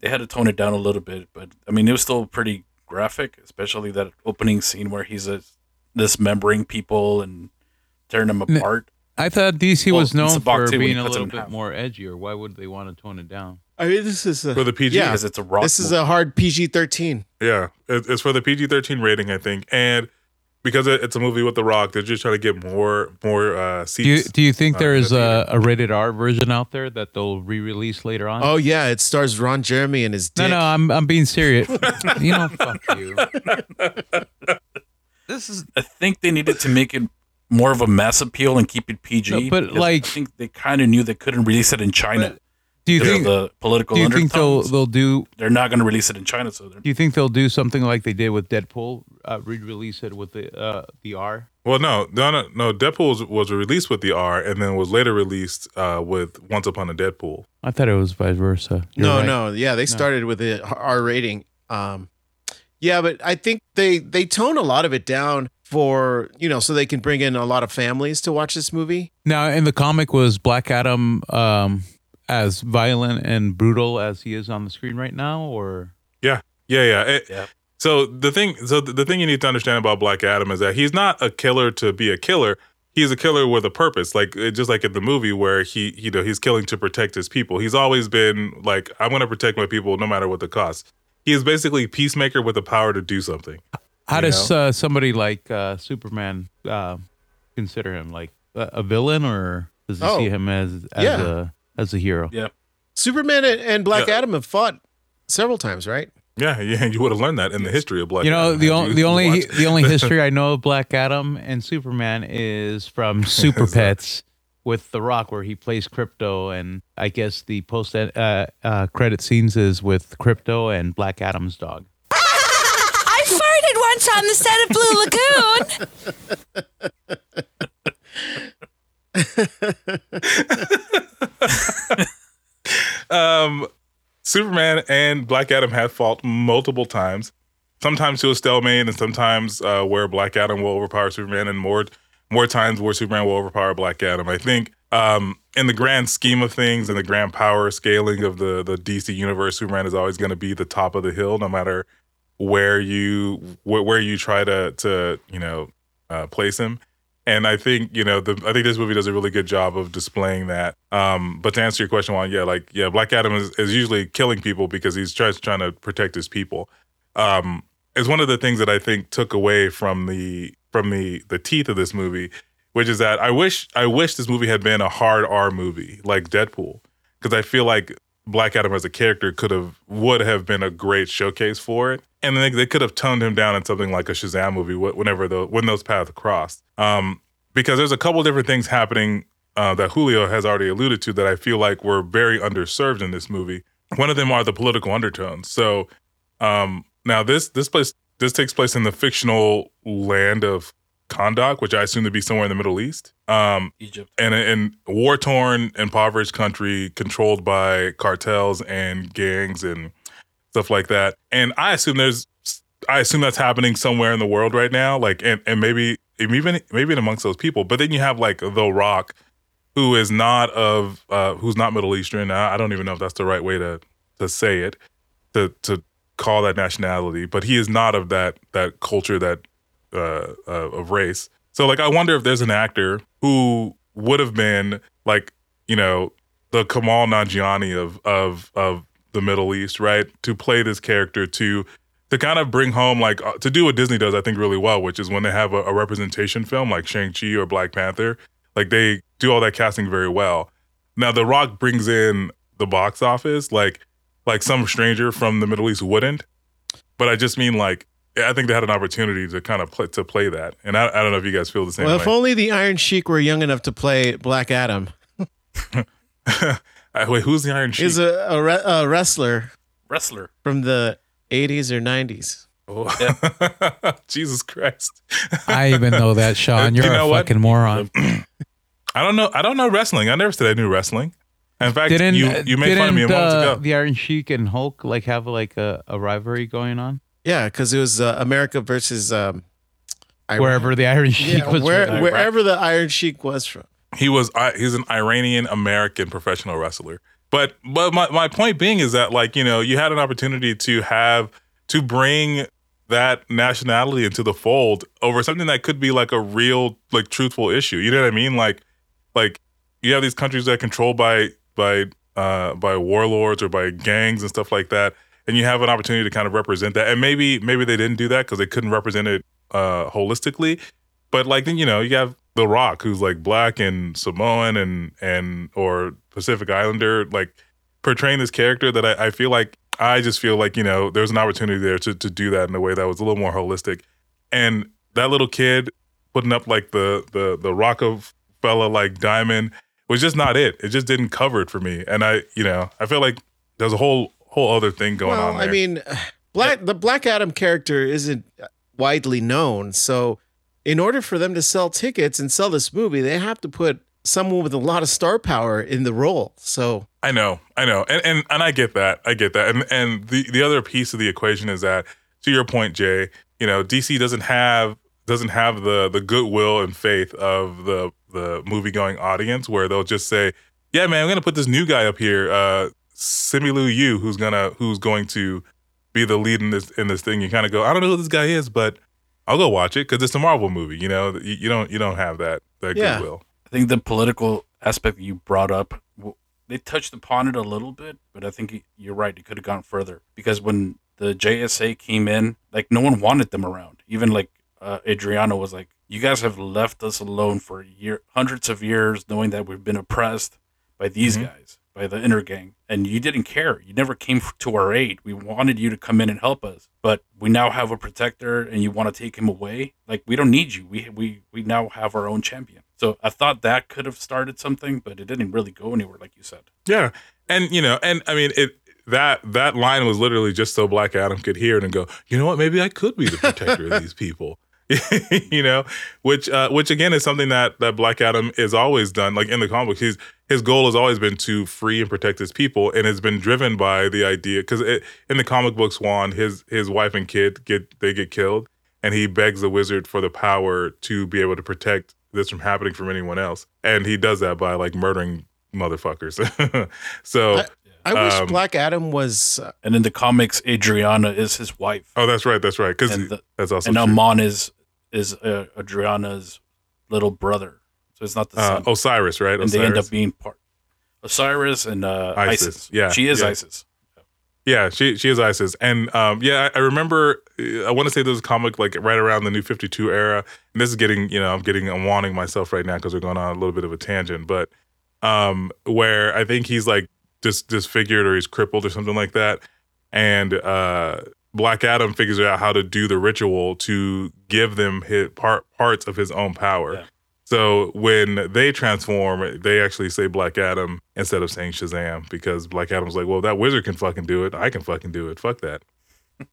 They had to tone it down a little bit, but I mean, it was still pretty graphic, especially that opening scene where he's uh, dismembering people and tearing them apart. I thought DC Well, was known it's a box for too being a little bit half. more edgier. Why would they want to tone it down? I mean, this is a, For the PG? Yeah, because it's a rock. this is movie. a hard PG-13. Yeah, it, it's for the PG thirteen rating, I think, and because it, it's a movie with The Rock, they're just trying to get more more uh, seats. Do you do you think uh, there in is the a, a rated R version out there that they'll re-release later on? Oh yeah, it stars Ron Jeremy and his dick. no, no, I'm I'm being serious. *laughs* you know, fuck you. *laughs* This is I think they needed to make it more of a mass appeal and keep it PG. No, but, like- I think they kind of knew they couldn't release it in China. Do you think the political do you think they'll they'll do They're not going to release it in China, so they're do you think they'll do something like they did with Deadpool, uh, re-release it with the uh, the R? well, no, no, no, no. Deadpool was, was released with the R, and then was later released uh, with Once Upon a Deadpool. I thought it was vice versa. You're no, right. no, yeah, they started with the R rating. Um, yeah, but I think they they tone a lot of it down for you know so they can bring in a lot of families to watch this movie. Now, in the comic, was Black Adam um, as violent and brutal as he is on the screen right now, or Yeah, yeah. It- Yeah. So the thing, so the the thing you need to understand about Black Adam is that he's not a killer to be a killer. He's a killer with a purpose, like just like in the movie where he, you know, he's killing to protect his people. He's always been like, I'm going to protect my people no matter what the cost. He is basically peacemaker with the power to do something. How You does uh, somebody like uh, Superman uh, consider him like a, a villain, or does he Oh, see him as as yeah. a as a hero? yeah. Superman and, and Black Yeah. Adam have fought several times, right? Yeah, yeah, you would have learned that in the history of Black. You know Adam the had only you the only watched- the only *laughs* history I know of Black Adam and Superman is from *laughs* Super Pets with The Rock, where he plays Krypto, and I guess the post uh, uh, credit scenes is with Krypto and Black Adam's dog. Farted once on the set of Blue Lagoon. um, Superman and Black Adam have fought multiple times. Sometimes to a stalemate, and sometimes uh, where Black Adam will overpower Superman, and more more times where Superman will overpower Black Adam. I think um, in the grand scheme of things, in the grand power scaling of the the DC universe, Superman is always going to be the top of the hill, no matter where you where, where you try to to you know uh, place him. And I think you know the I think this movie does a really good job of displaying that. Um, but to answer your question, one, yeah, like yeah, Black Adam is, is usually killing people because he's just trying to protect his people. Um, is one of the things that I think took away from the from the the teeth of this movie, which is that I wish I wish this movie had been a hard R movie like Deadpool, because I feel like Black Adam as a character could have would have been a great showcase for it, and they, they could have toned him down in something like a Shazam movie whenever the when those paths crossed. Um, because there's a couple different things happening uh, that Julio has already alluded to that I feel like were very underserved in this movie. One of them are the political undertones. So um, now this this place this takes place in the fictional land of Kahndaq, which I assume to be somewhere in the Middle East. Um, Egypt. and in war torn, impoverished country controlled by cartels and gangs and stuff like that. And I assume there's, I assume that's happening somewhere in the world right now. Like, and, and maybe even maybe amongst those people. But then you have like The Rock, who is not of uh, who's not Middle Eastern. I, I don't even know if that's the right way to to say it, to to call that nationality. But he is not of that that culture that uh, uh, of race. So like I wonder if there's an actor who would have been like you know the Kumail Nanjiani of of of the Middle East, right? To play this character to to kind of bring home like uh, to do what Disney does, I think really well, which is when they have a, a representation film like Shang Chi or Black Panther, like they do all that casting very well. Now The Rock brings in the box office like like some stranger from the Middle East wouldn't, but I just mean like I think they had an opportunity to kind of play to play that, and I, I don't know if you guys feel the same Well, way. if only the Iron Sheik were young enough to play Black Adam. *laughs* Uh, Wait, who's the Iron Sheik? He's a, a, re- a wrestler Wrestler. from the 80s or 90s. Oh. *laughs* Jesus Christ! I even know that, *laughs* Sean. You You're know a what? fucking moron. *clears throat* I don't know. I don't know wrestling. I never said I knew wrestling. In fact, Didn't you you made fun of me a didn't, moment uh, ago. The Iron Sheik and Hulk like have like a, a rivalry going on Yeah, because it was uh, America versus um, Iran. wherever the Iron Sheik Yeah, was. where, from. wherever the Iron Sheik was from. He was I, he's an Iranian American professional wrestler. But but my, my point being is that like you know you had an opportunity to have to bring that nationality into the fold over something that could be like a real like truthful issue. You know what I mean? Like like you have these countries that are controlled by by uh by warlords or by gangs and stuff like that and you have an opportunity to kind of represent that. And maybe maybe they didn't do that because they couldn't represent it uh holistically. But like then you know you have the rock who's like black and samoan and and or pacific islander like portraying this character that i, I feel like i just feel like you know there's an opportunity there to, to do that in a way that was a little more holistic. And that little kid putting up like the the the rockefeller like diamond was just not it. It just didn't cover it for me. And i you know i feel like there's a whole whole other thing going well, on there. I mean, *sighs* Black the Black Adam character isn't widely known, so in order for them to sell tickets and sell this movie, they have to put someone with a lot of star power in the role. So I know, I know, and and and I get that, I get that, and and the the other piece of the equation is that, to your point, Jay, you know, DC doesn't have doesn't have the the goodwill and faith of the the movie going audience where they'll just say, yeah, man, I'm gonna put this new guy up here, uh, Simu Liu, who's gonna who's going to be the lead in this in this thing. You kind of go, I don't know who this guy is, but I'll go watch it because it's a Marvel movie. You know, you, you don't you don't have that that Yeah. goodwill. I think the political aspect you brought up, they touched upon it a little bit, but I think you're right. It could have gone further because when the JSA came in, like no one wanted them around. Even like uh, Adrianna was like, "You guys have left us alone for year, hundreds of years, knowing that we've been oppressed by these Mhm. guys, by the inner gang, and you didn't care. You never came to our aid. We wanted you to come in and help us, but we now have a protector, and you want to take him away. Like we don't need you. We we we now have our own champion." So I thought that could have started something, but it didn't really go anywhere, like you said. Yeah, and you know, and I mean, it that that line was literally just so Black Adam could hear it and go, you know what, maybe I could be the protector of *laughs* these people. *laughs* you know, which uh, which again is something that that Black Adam is always done. Like in the comic books, his his goal has always been to free and protect his people, and has been driven by the idea because in the comic books, Juan, his his wife and kid get they get killed, and he begs the wizard for the power to be able to protect this from happening from anyone else, and he does that by like murdering motherfuckers. *laughs* so, I- I wish Um, Black Adam was. Uh, And in the comics, Adrianna is his wife, oh, that's right, that's right, because that's also and true. Amon is is uh, Adrianna's little brother. So it's not the uh, son. Osiris, right? and Osiris. they end up being part Osiris and uh, Isis. Isis. Yeah, she is yeah. Isis. Yeah, she she is Isis, and um, yeah, I, I remember. uh, I want to say there was a comic like right around the New Fifty Two era, and this is getting you know I'm getting I'm wanting myself right now because we're going on a little bit of a tangent, but um, where I think he's like dis- disfigured or he's crippled or something like that, and uh, Black Adam figures out how to do the ritual to give them his part parts of his own power. Yeah. So when they transform, they actually say Black Adam instead of saying Shazam because Black Adam's like, well, that wizard can fucking do it. I can fucking do it. Fuck that. *laughs*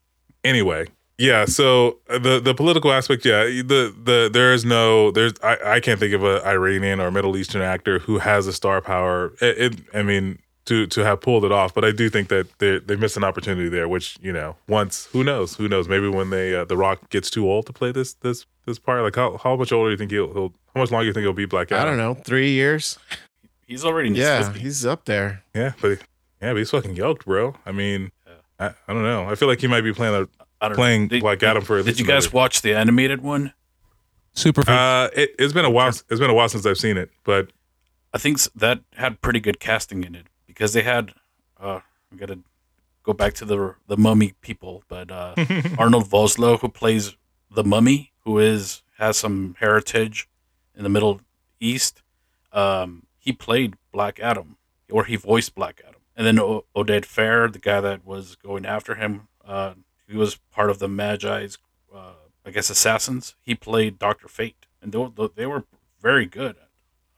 anyway, yeah. So the the political aspect, yeah. The the there is no there's I, I can't think of a Iranian or Middle Eastern actor who has a star power. It, it I mean to to have pulled it off. But I do think that they they missed an opportunity there. Which you know, once who knows, who knows? Maybe when they uh, the Rock gets too old to play this this this part, like how how much older do you think he'll, he'll how much longer do you think he'll be Black Adam? I don't know, three years. He's already Yeah, 50s. he's up there. Yeah, but yeah, but he's fucking yoked, bro. I mean, I, I don't know. I feel like he might be playing a, I don't know. playing Did- Black Adam for at Did you guys another- watch the animated one? Super. Uh, it, it's been a while. It's been a while since I've seen it, but I think that had pretty good casting in it because they had. Uh, I gotta go back to the the mummy people, but uh, *laughs* Arnold Vosloo, who plays the mummy, who is has some heritage in the Middle East, um, he played Black Adam, or he voiced Black Adam. And then o- Oded Fehr, the guy that was going after him, uh, he was part of the Medjai's, uh, I guess, assassins. He played Doctor Fate, and they they were very good.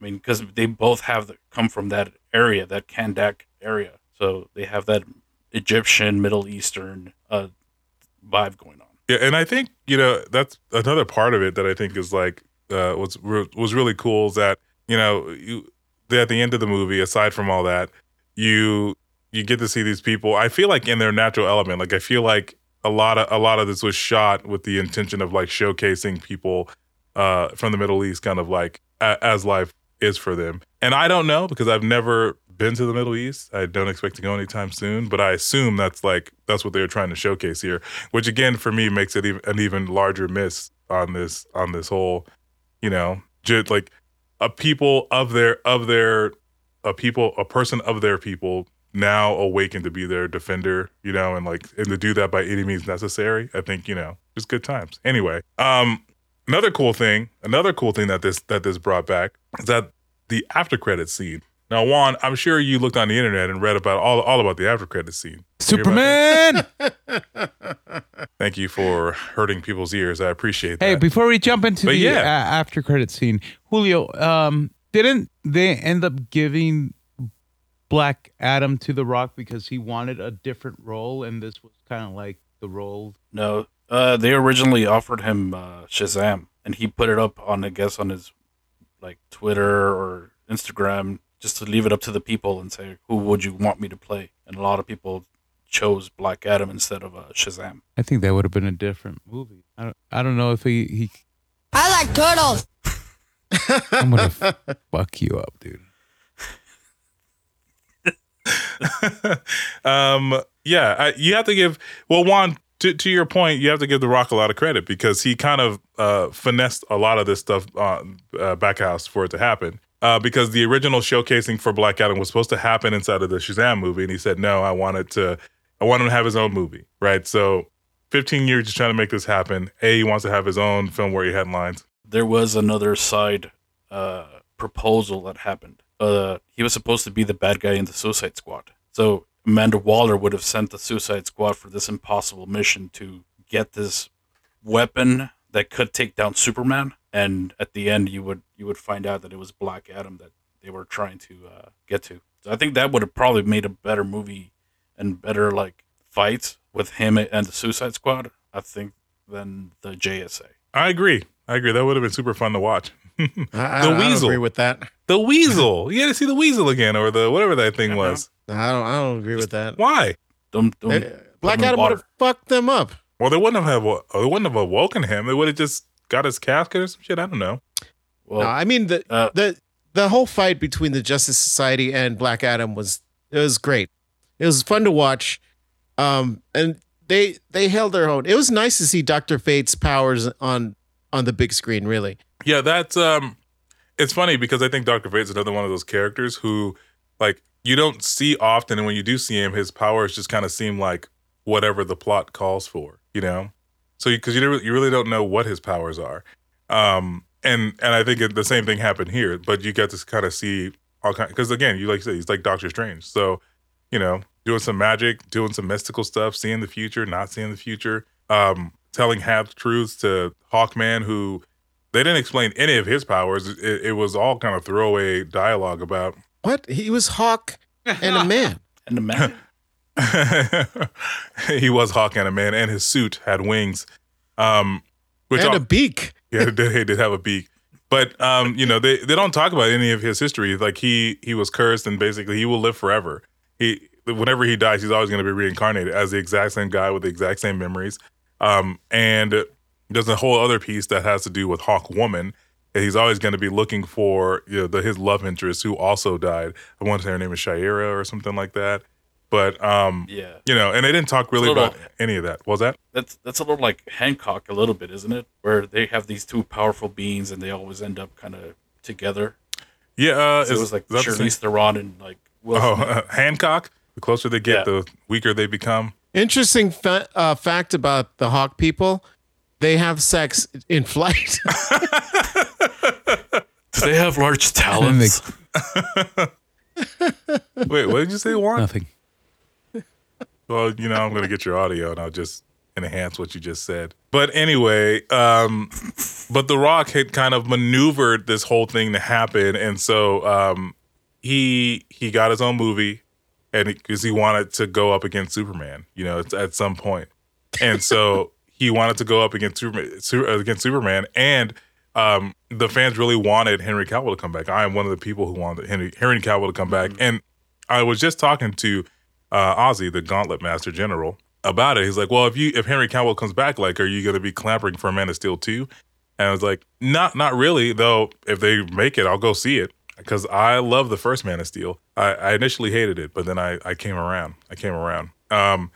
I mean, because they both have come from that area, that Kahndaq area, so they have that Egyptian, Middle Eastern uh, vibe going on. Yeah, and I think you know that's another part of it that I think is like uh, was was really cool is that you know you at the end of the movie, aside from all that, you you get to see these people. I feel like in their natural element. Like I feel like a lot of a lot of this was shot with the intention of like showcasing people uh, from the Middle East, kind of like a, as life is for them. And I don't know because I've never been to the Middle East. I don't expect to go anytime soon, but I assume that's like that's what they're trying to showcase here, which again for me makes it an even larger miss on this on this whole, you know, just like a people of their of their a people a person of their people now awakened to be their defender, you know, and like and to do that by any means necessary. I think you know just good times. Anyway, um, another cool thing, another cool thing that this that this brought back is that the after credit scene. Now, Juan, I'm sure you looked on the internet and read about all all about the after credit scene. Did you hear about that? Superman. *laughs* Thank you for hurting people's ears. I appreciate that. hey, before we jump into But the yeah. uh, after credit scene, Julio, um, didn't they end up giving Black Adam to The Rock because he wanted a different role, and this was kind of like the role? No, uh, they originally offered him uh, Shazam, and he put it up on, I guess, on his like Twitter or Instagram, just to leave it up to the people and say, "Who would you want me to play?" And a lot of people chose Black Adam instead of uh, Shazam. I think that would have been a different movie. I don't, I don't know if he, he I like turtles. *laughs* I'm gonna fuck you up, dude. *laughs* um, yeah, I, you have to give. Well, Juan, to, to your point, you have to give The Rock a lot of credit because he kind of uh, finessed a lot of this stuff uh, uh, back house for it to happen. Uh, because the original showcasing for Black Adam was supposed to happen inside of the Shazam movie, and he said, "No, I wanted to. I want him to have his own movie." Right. So, 15 years just trying to make this happen. A, he wants to have his own film where he headlines. There was another side uh, proposal that happened. Uh, he was supposed to be the bad guy in the Suicide Squad. So Amanda Waller would have sent the Suicide Squad for this impossible mission to get this weapon that could take down Superman. And at the end, you would you would find out that it was Black Adam that they were trying to uh, get to. So I think that would have probably made a better movie and better like fights with him and the Suicide Squad. I think than the JSA. I agree. I agree. That would have been super fun to watch. *laughs* I, I, The I don't agree with that. the weasel. You got to see the weasel again, or the whatever that thing was. I don't. I don't agree with that. Why? Don't, don't Black put him in Adam would have fucked them up. Well, they wouldn't have have they wouldn't have awoken him. They would have just got his casket or some shit. I don't know. Well, no, I mean the uh, the the whole fight between the Justice Society and Black Adam was it was great. It was fun to watch, um, and they they held their own. It was nice to see Doctor Fate's powers on on the big screen. Really, Yeah, that's um, it's funny because I think Doctor Fate's another one of those characters who, like, you don't see often, and when you do see him, his powers just kind of seem like whatever the plot calls for. You know, so because you, you really don't know what his powers are, um, and and I think the same thing happened here, but you get to kind of see all kind because again, you like you said, he's like Doctor Strange, so you know, doing some magic, doing some mystical stuff, seeing the future, not seeing the future, um, telling half truths to Hawkman, who they didn't explain any of his powers. It, it was all kind of throwaway dialogue about. what he was Hawk and a man. *laughs* and a man. *laughs* he was Hawk and a man, and his suit had wings, um, which and all- a beak. *laughs* yeah, it did, did have a beak. But um, you know, they, they don't talk about any of his history. Like he he was cursed, and basically he will live forever. he whenever he dies, he's always going to be reincarnated as the exact same guy with the exact same memories. Um, and there's a whole other piece that has to do with Hawk Woman. And he's always going to be looking for you know the, his love interest who also died. I want to say her name is Shayera or something like that. But um, Yeah. you know, and they didn't talk really about any of that. What was that? That's that's a little like Hancock a little bit, isn't it? Where they have these two powerful beings and they always end up kind of together. Yeah, uh, So it was like Charlize Theron and like Will Oh, Smith. *laughs* Hancock. The closer they get, Yeah. the weaker they become. Interesting fa- uh, fact about the hawk people: they have sex in flight. *laughs* Do they have large *laughs* talons? *laughs* Wait, what did you say, Juan? Nothing. Well, you know, I'm going to get your audio and I'll just enhance what you just said. But anyway, um, but The Rock had kind of maneuvered this whole thing to happen, and so um, he he got his own movie, and because he wanted to go up against Superman, you know, at, some point, and so *laughs* he wanted to go up against Superman, uh, against Superman, and um, the fans really wanted Henry Cavill to come back. I am one of the people who wanted Henry Henry Cavill to come back, and I was just talking to uh, Ozzy, the Gauntlet Master General, about it. He's like, "Well, if you if Henry Cavill comes back, like, are you going to be clamoring for Man of Steel too?" And I was like, "Not, not really. Though, if they make it, I'll go see it because I love the first Man of Steel. I, I initially hated it, but then I I came around. I came around. Um,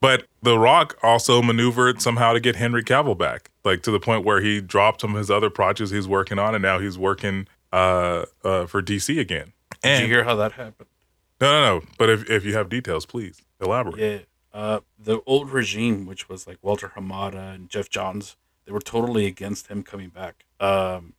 but The Rock also maneuvered somehow to get Henry Cavill back, like to the point where he dropped some of his other projects he's working on, and now he's working uh, uh, for DC again. Did you hear how that happened? no, no, no. But if, if you have details, please elaborate. Yeah. Uh, the old regime, which was like Walter Hamada and Geoff Johns, they were totally against him coming back. Um,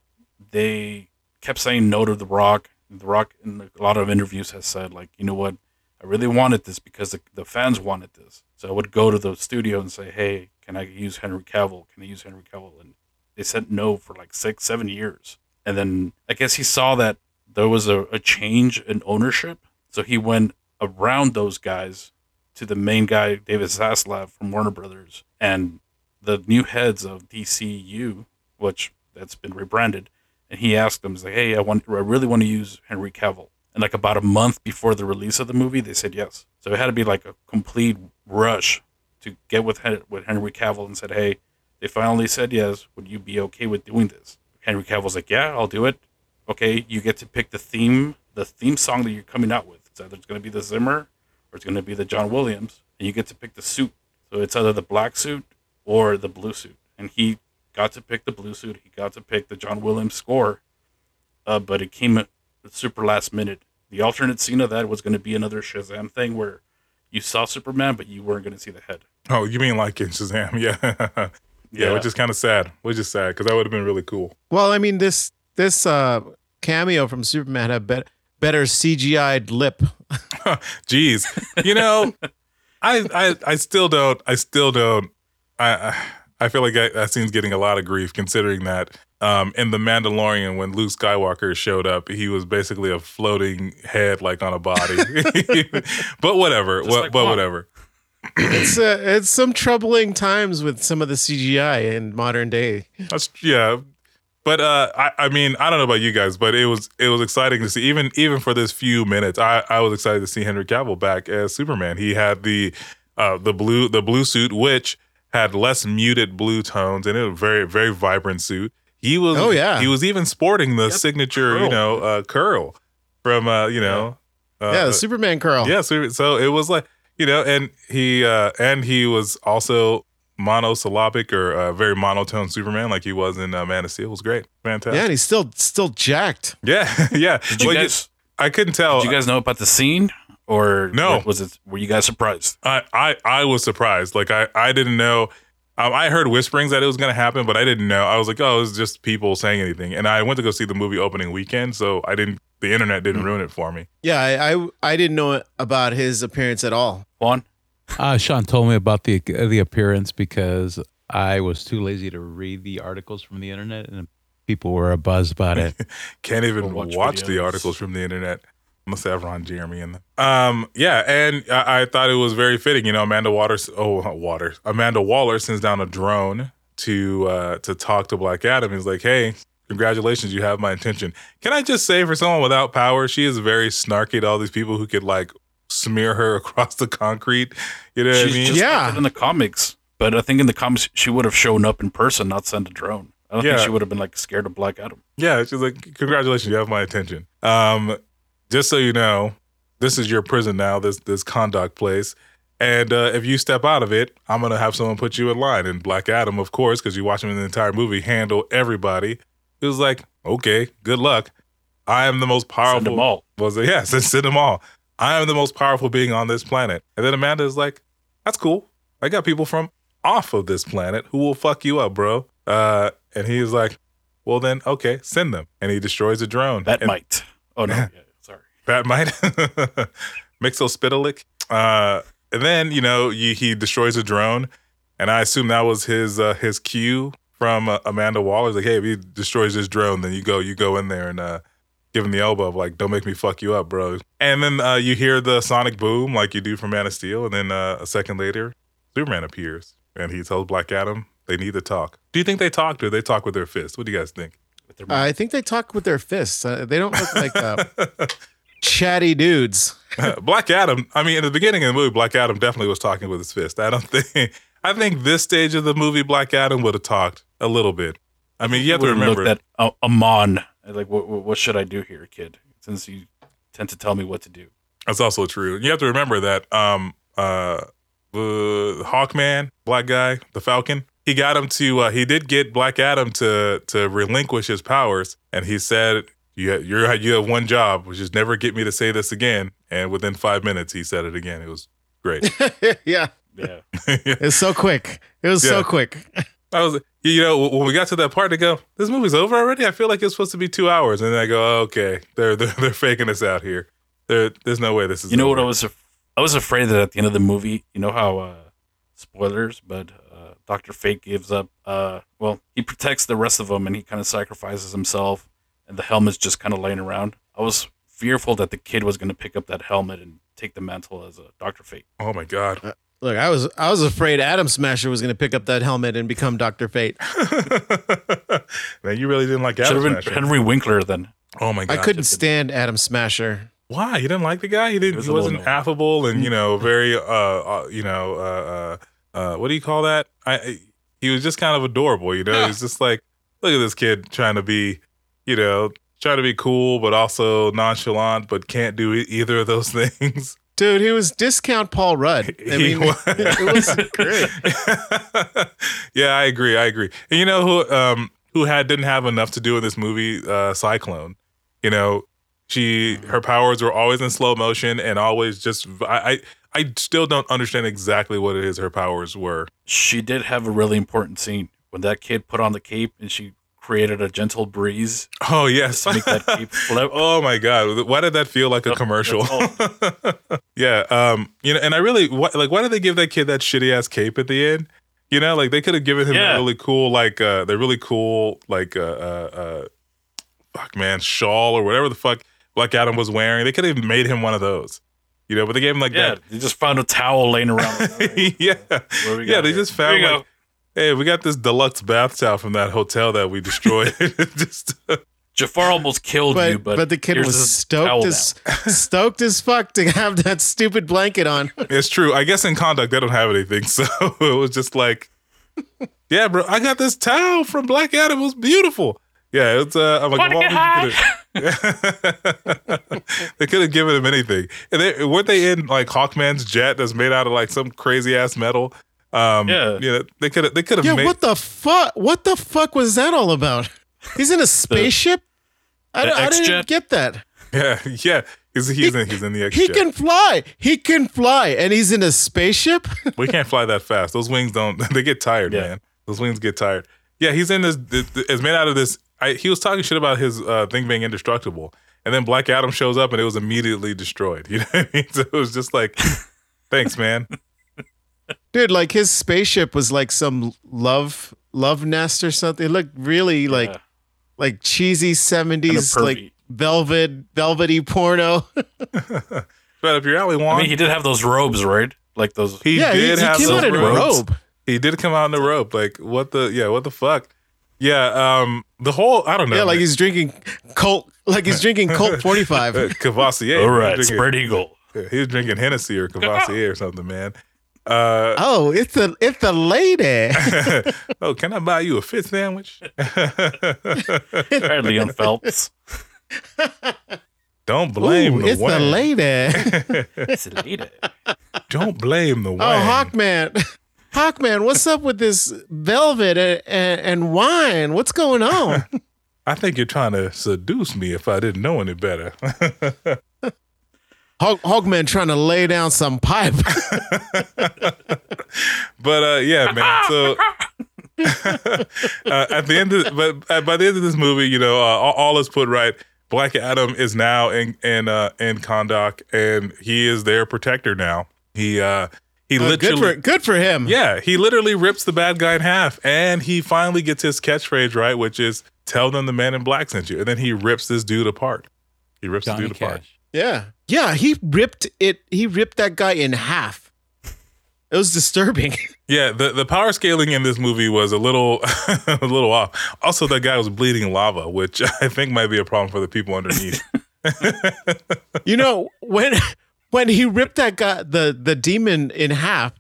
they kept saying no to The Rock. The Rock, in a lot of interviews, has said like, you know what, I really wanted this because the, the fans wanted this. So I would go to the studio and say, hey, can I use Henry Cavill? Can I use Henry Cavill? And they said no for like six, seven years. And then I guess he saw that there was a, a change in ownership. So he went around those guys to the main guy, David Zaslav from Warner Brothers, and the new heads of DCU, which that's been rebranded. And he asked them, like, "Hey, I want, I really want to use Henry Cavill." And like about a month before the release of the movie, they said yes. So it had to be like a complete rush to get with with Henry Cavill and said, "Hey, they finally said yes. Would you be okay with doing this?" Henry Cavill's like, "Yeah, I'll do it." Okay, you get to pick the theme, the theme song that you're coming out with. It's either it's going to be the Zimmer or it's going to be the John Williams, and you get to pick the suit. So it's either the black suit or the blue suit, and he got to pick the blue suit. He got to pick the John Williams score, uh, but it came at the super last minute. The alternate scene of that was going to be another Shazam thing where you saw Superman, but you weren't going to see the head. Oh, you mean like in Shazam? Yeah. *laughs* yeah, Yeah. which is kind of sad. Which is sad because that would have been really cool. well, I mean this this uh, cameo from Superman had better better CGI'd lip. *laughs* Jeez, you know, I, I I still don't. I still don't. I I, I feel like that, that scene's getting a lot of grief considering that. Um, in the Mandalorian, when Luke Skywalker showed up, he was basically a floating head, like on a body. *laughs* *laughs* but whatever. Just like but Han. whatever. it's uh, it's some troubling times with some of the CGI in modern day. That's yeah. But uh, I, I mean, I don't know about you guys, but it was it was exciting to see. Even even for this few minutes, I, I was excited to see Henry Cavill back as Superman. He had the uh, the blue the blue suit, which had less muted blue tones, and it was a very very vibrant suit. He was Oh, yeah. he was even sporting the Yep, signature you know uh, curl from uh, you know uh, yeah, the Superman curl. yeah, so, so it was like you know, and he uh and he was also monosyllabic or uh, very monotone Superman, like he was in uh, Man of Steel. It was great, fantastic Yeah, and he's still still jacked. Yeah, *laughs* yeah. Did you Well, guys? I couldn't tell. Did you guys know about the scene, or No. was it? Were you guys surprised? I, I I was surprised. Like I I didn't know. Um, I heard whisperings that it was going to happen, but I didn't know. I was like, oh, it was just people saying anything. And I went to go see the movie opening weekend, so I didn't. The internet didn't Hmm. ruin it for me. Yeah, I, I I didn't know about his appearance at all. Juan, Uh, Sean told me about the the appearance because I was too lazy to read the articles from the internet, and people were abuzz about it. *laughs* Can't even watch, watch the articles from the internet. Must have Ron Jeremy in them. Um, yeah, and I, I thought it was very fitting. You know, Amanda Waters. Oh, *laughs* Waters. Amanda Waller sends down a drone to uh, to talk to Black Adam. He's like, "Hey, congratulations, you have my attention." Can I just say, for someone without power, she is very snarky to all these people who could like smear her *laughs* across the concrete. You know what I mean? just Yeah. like in the comics. But I think in the comics she would have shown up in person, not sent a drone. I don't Yeah. think she would have been like scared of Black Adam. Yeah, she's like, "Congratulations, you have my attention." Um, just so you know, this is your prison now. This this Kahndaq place, and uh, if you step out of it, I'm gonna have someone put you in line. And Black Adam, of course, because you watch him in the entire movie, handle everybody. It was like, okay, good luck. I am the most powerful. *laughs* Send them all. Was it? Yes, send them all. I am the most powerful being on this planet. And then Amanda is like, that's cool. I got people from off of this planet who will fuck you up, bro. Uh, and he's like, well then, okay, send them. And he destroys a drone. That and might. Oh no, *laughs* yeah. That might. *laughs* Mxyzptlk. Uh, and then you know you, he destroys a drone, and I assume that was his uh, his cue from uh, Amanda Waller. Like, hey, if he destroys this drone, then you go you go in there and uh, give him the elbow of like, don't make me fuck you up, bro. And then uh, you hear the sonic boom like you do from Man of Steel, and then uh, a second later, Superman appears and he tells Black Adam they need to talk. Do you think they talked or they talk with their fists? What do you guys think? Their I think they talk with their fists. Uh, they don't look like uh, *laughs* chatty dudes. *laughs* Black Adam. I mean, in the beginning of the movie, Black Adam definitely was talking with his fist. I don't *laughs* think. I think this stage of the movie, Black Adam would have talked a little bit. I mean, you have to remember. that uh, Amon. Like, what, what what should I do here, kid? Since you tend to tell me what to do. That's also true. You have to remember that um uh the Hawkman, black guy, the Falcon, he got him to uh, he did get Black Adam to to relinquish his powers and he said you ha- you're you have one job, which is never get me to say this again. And within 5 minutes he said it again. It was great. *laughs* yeah, Yeah. *laughs* it's so quick. It was so quick. *laughs* I was, you know, when we got to that part, they go, "This movie's over already." I feel like it's supposed to be two hours, and then I go, oh, "Okay, they're they're, they're faking us out here. There, there's no way this is." You know what I was? Af- I was afraid that at the end of the movie, you know how uh, spoilers, but uh, Doctor Fate gives up. Uh, well, he protects the rest of them, and he kind of sacrifices himself, and the helmet's just kind of laying around. I was fearful that the kid was going to pick up that helmet and take the mantle as a Doctor Fate. Oh my god! Look, I was I was afraid Atom Smasher was going to pick up that helmet and become Doctor Fate. *laughs* Man, you really didn't like Should Adam have been Smasher. Henry Winkler then. Oh my god! I couldn't stand Atom Smasher. Why? You didn't like the guy? He didn't. He Was he wasn't annoying. affable and you know very uh, uh you know uh uh uh what do you call that? I I- he was just kind of adorable. You know, Yeah. he's *laughs* just like look at this kid trying to be you know try to be cool but also nonchalant but can't do e- either of those *laughs* things. Dude, he was discount Paul Rudd. I He mean, was. *laughs* it was great. *laughs* yeah, I agree. I agree. And you know who um who had didn't have enough to do in this movie? Uh Cyclone. You know, she her powers were always in slow motion and always just I I, I still don't understand exactly what it is her powers were. She did have a really important scene when that kid put on the cape and she created a gentle breeze Oh yes. make that cape *laughs* flip. Oh my god! Why did that feel like a commercial? *laughs* yeah, um, you know, and I really like. Why did they give that kid that shitty ass cape at the end? You know, like they could have given him Yeah. a really cool, like uh, the really cool, like uh, uh, uh, fuck man, shawl or whatever the fuck Black Adam was wearing. They could have made him one of those. You know, but they gave him like Yeah, that. they just found a towel laying around. *laughs* yeah, What do we yeah. They here? just found like. Hey, we got this deluxe bath towel from that hotel that we destroyed. *laughs* *laughs* just Jafar almost killed you, But, but but the kid here's was stoked as *laughs* stoked as fuck to have that stupid blanket on. It's true. I guess in Kahndaq they don't have anything, so it was just like, yeah, bro, I got this towel from Black Adam. It was beautiful. Yeah, it's. Uh, I'm like, Wanna get would you put it- they could have given him anything. And they weren't they in like Hawkman's jet that's made out of like some crazy ass metal. Um, Yeah. yeah. They could have. They could have Yeah, made. what the fuck? What the fuck was that all about? He's in a spaceship. I, the I didn't X-Jet? get that. yeah, *laughs* yeah. He's he's in he's in the X He can fly. He can fly, and he's in a spaceship. *laughs* We can't fly that fast. Those wings don't. *laughs* They get tired, Yeah. man. Those wings get tired. Yeah, he's in this. It's made out of this. I, he was talking shit about his uh, thing being indestructible, and then Black Adam shows up and it was immediately destroyed. You know what I mean? So it was just like, thanks, man. Dude, like his spaceship was like some love love nest or something. It looked really like Yeah. like cheesy seventies like velvet velvety porno. *laughs* But up your alley, Juan. I mean, he did have those robes, right? Like those. he yeah, he, did he have came those out in a robes. robe. He did come out in a robe. Like what the? Yeah, what the fuck? Yeah, um, the whole I don't know. Yeah, like man. he's drinking Colt like he's drinking Colt *laughs* forty Uh. Courvoisier. All right, Drinking- spread eagle. he was drinking Hennessy or Courvoisier or something, man. Uh, Oh, it's a it's a lady. *laughs* oh, can I buy you a fit sandwich? *laughs* Right, Leon Phelps. *laughs* Don't blame Ooh, the it's the wine. lady. It's a lady. Don't blame the Oh. Hawkman. Hawkman, what's up with this velvet and, and, and wine? What's going on? I think you're trying to seduce me if I didn't know any better. Hawk, Hawkman trying to lay down some pipe. *laughs* but uh, yeah, man. *laughs* So uh, at the end of but uh, by the end of this movie, you know, uh, all, all is put right. Black Adam is now in in uh, in Kahndaq, and he is their protector now. He uh, he Uh, good literally for good for him. yeah he literally rips the bad guy in half, and he finally gets his catchphrase right, which is "Tell them the Man in Black sent you," and then he rips this dude apart. He rips Johnny the dude apart. Cash. Yeah. Yeah, he ripped it he ripped that guy in half. It was disturbing. *laughs* Yeah, the, the power scaling in this movie was a little *laughs* a little off. Also, that guy was bleeding lava, which *laughs* I think might be a problem for the people underneath. you know, when when he ripped that guy the the demon in half,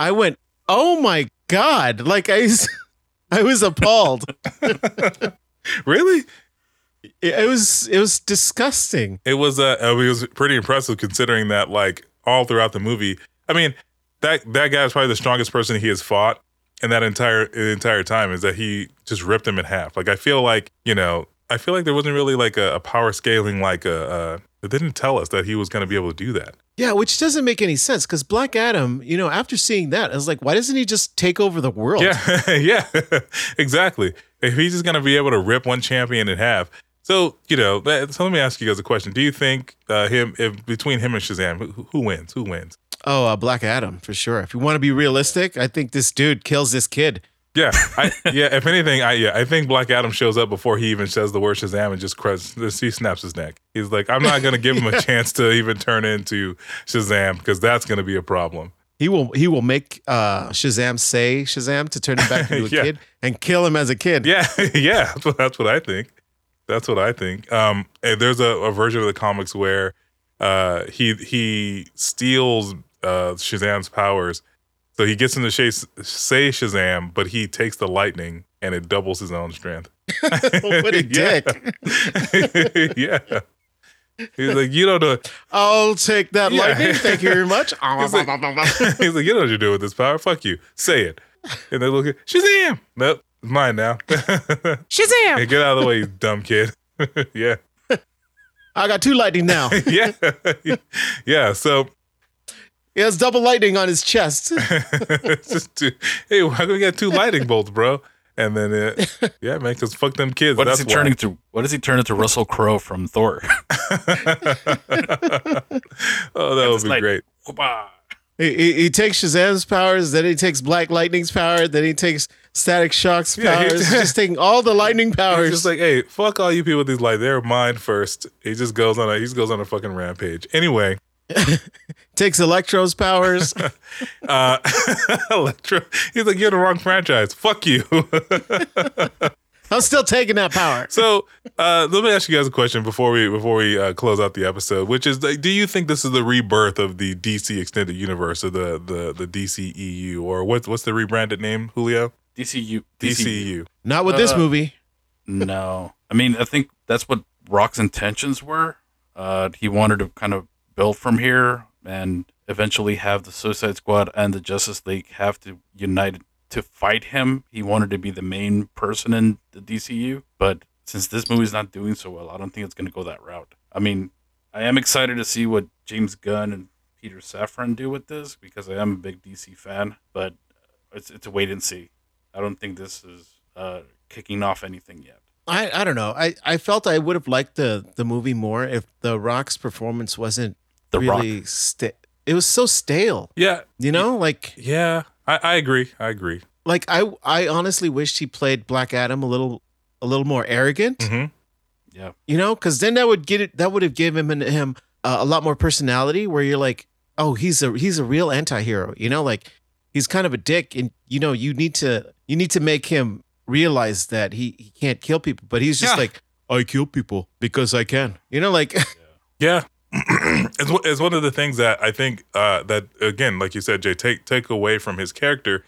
I went, "Oh my god." Like I I was appalled. really? It, it was it was disgusting. It was uh, it was pretty impressive considering that like all throughout the movie. I mean, that that guy is probably the strongest person he has fought in that entire the entire time is that he just ripped him in half. Like I feel like, you know, I feel like there wasn't really like a, a power scaling like a uh they didn't tell us that he was going to be able to do that. Yeah, which doesn't make any sense because Black Adam, you know, after seeing that, I was like, why doesn't he just take over the world? Yeah, *laughs* yeah, *laughs* exactly. If he's just gonna be able to rip one champion in half, so you know. So let me ask you guys a question: Do you think uh, him, if between him and Shazam, who, who wins? Who wins? Oh, uh, Black Adam for sure. If you want to be realistic, I think this dude kills this kid. Yeah, I, *laughs* yeah. If anything, I yeah, I think Black Adam shows up before he even says the word Shazam and just crus- he snaps his neck. He's like, I'm not gonna give him a *laughs* chance to even turn into Shazam because that's gonna be a problem. He will he will make uh, Shazam say Shazam to turn him back into *laughs* a Yeah. kid and kill him as a kid. Yeah, yeah. That's what, that's what I think. That's what I think. Um, and there's a, a version of the comics where uh, he he steals uh, Shazam's powers, so he gets him to say, say Shazam, but he takes the lightning and it doubles his own strength. *laughs* what a *laughs* dick. *laughs* yeah. He's like, you don't know. I'll take that Yeah. lightning. Thank you very much. He's like, he's like, you know what you're doing with this power. Fuck you. Say it. And they look at Shazam. Nope, mine now. *laughs* Shazam! hey, get out of the way, you dumb kid. *laughs* yeah. I got two lightning now. *laughs* yeah, yeah. So He has double lightning on his chest. it's just two, hey, why do we got two lightning bolts, bro? And then it, yeah, man, because fuck them kids. What that's is he turning to? What does he turn into Russell Crowe from Thor? oh, that would be like- great. Whoopah. He, he, he takes Shazam's powers, then he takes Black Lightning's power, then he takes Static Shock's powers. Yeah, he- just taking all the lightning *laughs* powers. He's just like, hey, fuck all you people with these lights. They're mine first. He just goes on a he just goes on a fucking rampage. Anyway, *laughs* takes Electro's powers. *laughs* uh Electro, he's like, you're the wrong franchise. Fuck you. I'm still taking that power. So uh, let me ask you guys a question before we before we uh, close out the episode, which is: like, Do you think this is the rebirth of the DC extended universe or the the the DCEU or what's what's the rebranded name, Julio? DCU. DCU. Not with this Uh, movie. No, I mean I think that's what Rock's intentions were. Uh, he wanted to kind of build from here and eventually have the Suicide Squad and the Justice League have to unite to fight him. He wanted to be the main person in the DCU, but since this movie's not doing so well, I don't think it's going to go that route. I mean, I am excited to see what James Gunn and Peter Safran do with this because I am a big DC fan, but it's it's a wait and see. I don't think this is uh, kicking off anything yet. I, I don't know. I, I felt I would have liked the, the movie more if The Rock's performance wasn't The Rock. really sta- It was so stale. Yeah, You know, like yeah, I, I agree. I agree. like I I honestly wished he played Black Adam a little a little more arrogant. hmm Yeah. You know, because then that would get it. That would have given him him uh, a lot more personality. Where you're like, oh, he's a he's a real anti-hero. You know, like he's kind of a dick, and you know you need to you need to make him realize that he he can't kill people. But he's just Yeah. like, I kill people because I can. You know, like *laughs* Yeah, *clears throat* it's, one- it's one of the things that I think uh, that again, like you said, Jay, take take away from his character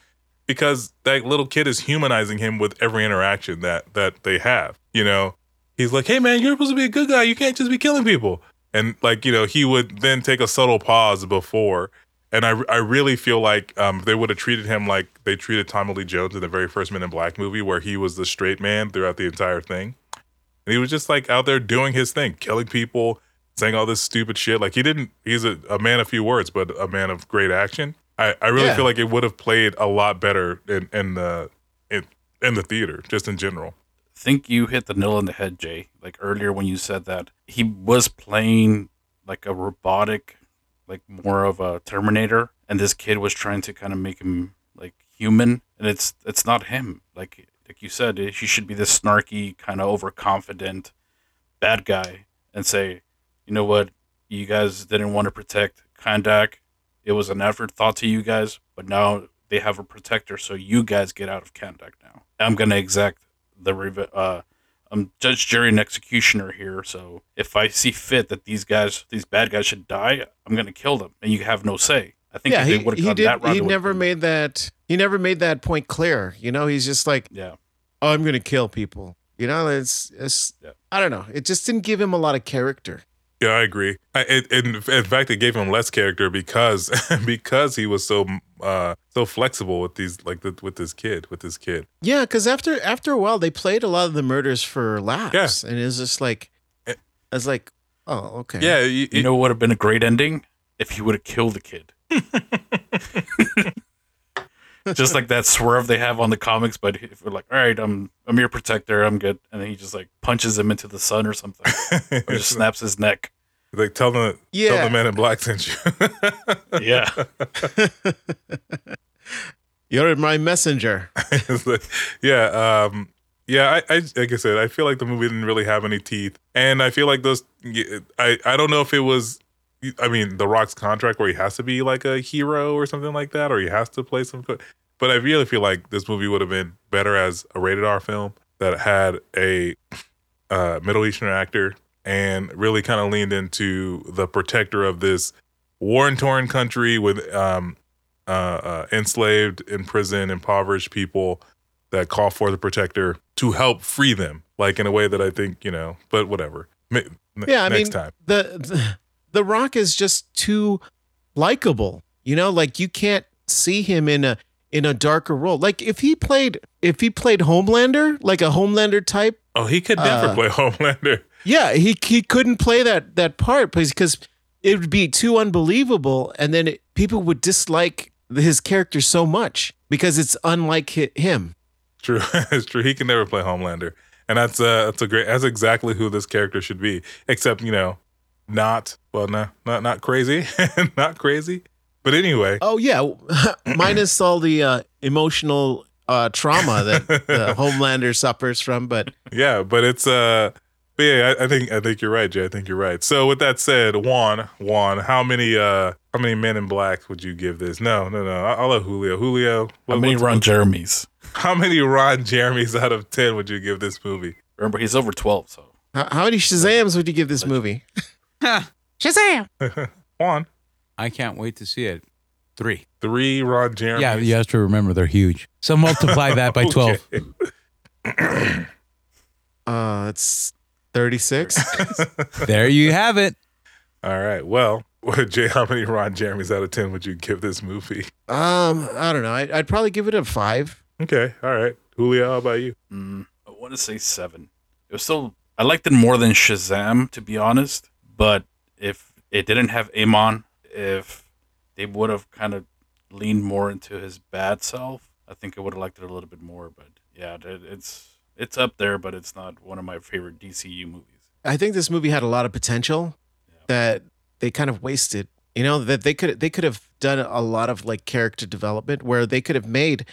because that little kid is humanizing him with every interaction that that they have. You know, he's like, "Hey, man, you're supposed to be a good guy. You can't just be killing people." And like you know, he would then take a subtle pause before. And I, I really feel like um, they would have treated him like they treated Tommy Lee Jones in the very first Men in Black movie, where he was the straight man throughout the entire thing. And he was just like out there doing his thing, killing people, saying all this stupid shit. Like he didn't, he's a, a man of few words, but a man of great action. I, I really Yeah. feel like it would have played a lot better in, in the in, in the theater, just in general. I think you hit the nail on the head, Jay. Like earlier when you said that he was playing like a robotic, like more of a Terminator, and this kid was trying to kind of make him like human, and it's it's not him. Like like you said, he should be this snarky, kind of overconfident bad guy, and say, you know what, you guys didn't want to protect Kahndaq. It was an afterthought to you guys, but now they have a protector, so you guys get out of Kahndaq now. I'm gonna exact the rev- uh I'm judge, jury, and executioner here. So if I see fit that these guys, these bad guys should die, I'm gonna kill them, and you have no say. I think yeah, if he, they would he have did. that route, He never made that. He never made that point clear. You know, he's just like, Yeah, oh, I'm gonna kill people. You know, it's it's. Yeah. I don't know. It just didn't give him a lot of character. Yeah, I agree. I, it, in, in fact, it gave him less character because *laughs* because he was so uh, so flexible with these like the, with this kid with this kid. Yeah, because after after a while, they played a lot of the murders for laughs, and it was just like, Eh. I was like, oh, okay. Yeah, you, you know what would have been a great ending if he would have killed the kid. *laughs* just like that swerve they have on the comics, but if we're like, all right, I'm I'm your protector, I'm good, and then he just like punches him into the sun or something, *laughs* or just snaps his neck. like tell the tell Yeah. the man in black sent you. *laughs* *laughs* Yeah, You're my messenger. Yeah, um, yeah. I, I like I said, I feel like the movie didn't really have any teeth, and I feel like those. I I don't know if it was. I mean, The Rock's contract where he has to be like a hero or something like that, or he has to play some. But I really feel like this movie would have been better as a rated R film that had a uh, Middle Eastern actor and really kind of leaned into the protector of this war torn country with um, uh, uh, enslaved, in prison, impoverished people that call for the protector to help free them, like in a way that I think you know. But whatever. Ma- Yeah, I next mean, time. the, the *laughs* the Rock is just too likable. You know, like you can't see him in a in a darker role. Like if he played if he played Homelander, like a Homelander type, Oh, he could never uh, play Homelander. yeah, he he couldn't play that that part because it would be too unbelievable, and then it, people would dislike his character so much because it's unlike him. True, *laughs* it's true. He can never play Homelander, and that's uh, that's a great. That's exactly who this character should be. Except you know, not well, no, not not crazy, *laughs* not crazy. But anyway, Oh yeah, *clears throat* minus all the uh, emotional uh, trauma that the *laughs* Homelander suffers from, but yeah, but it's uh, but yeah, I, I think I think you're right, Jay. I think you're right. So with that said, Juan, Juan, how many uh, how many Men in Blacks would you give this? No, no, no. I- I'll let Julio. Julio, how many what's- Ron Jeremy's? How many Ron Jeremys out of ten would you give this movie? Remember, he's over twelve, so how, how many Shazams would you give this movie? *laughs* *laughs* Shazam! *laughs* Juan, I can't wait to see it. Three. three Rod Jeremys. Yeah, you have to remember they're huge. So multiply *laughs* that by 12. *clears throat* Uh, it's thirty six. There you have it. All right. Well, Jay, how many Ron Jeremys out of 10 would you give this movie? um, I don't know. I'd, I'd probably give it a five. Okay. All right. Julio, how about you? mm, I want to say seven. It was still I liked it more than Shazam, to be honest. But if it didn't have Amon, if they would have kind of leaned more into his bad self, I think I would have liked it a little bit more. But yeah, it's it's up there, but it's not one of my favorite DCU movies. I think this movie had a lot of potential that they kind of wasted. You know that they could they could have done a lot of like character development where they could have made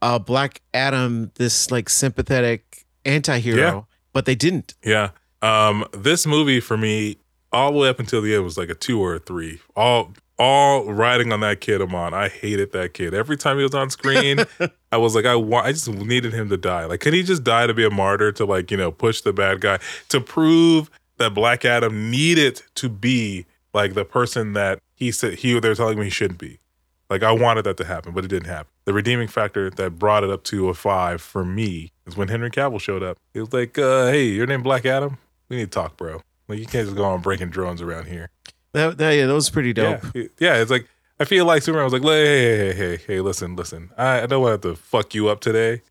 uh, Black Adam this like sympathetic anti-hero, Yeah. but they didn't. Yeah. Um, this movie for me, all the way up until the end, was like a two or a three. All all riding on that kid Amon. I hated that kid. Every time he was on screen, *laughs* I was like, I want I just needed him to die. Like, could he just die to be a martyr to like, you know, push the bad guy to prove that Black Adam needed to be like the person that he said he they're telling me he shouldn't be. Like I wanted that to happen, but it didn't happen. The redeeming factor that brought it up to a five for me is when Henry Cavill showed up. He was like, uh, "Hey, your name Black Adam? We need to talk, bro. Like you can't just go on breaking drones around here." That, that, yeah, that was pretty dope. Yeah, yeah. It's like I feel like Superman was like, "Hey, hey, hey, hey, hey, listen, listen. I, I don't want to fuck you up today.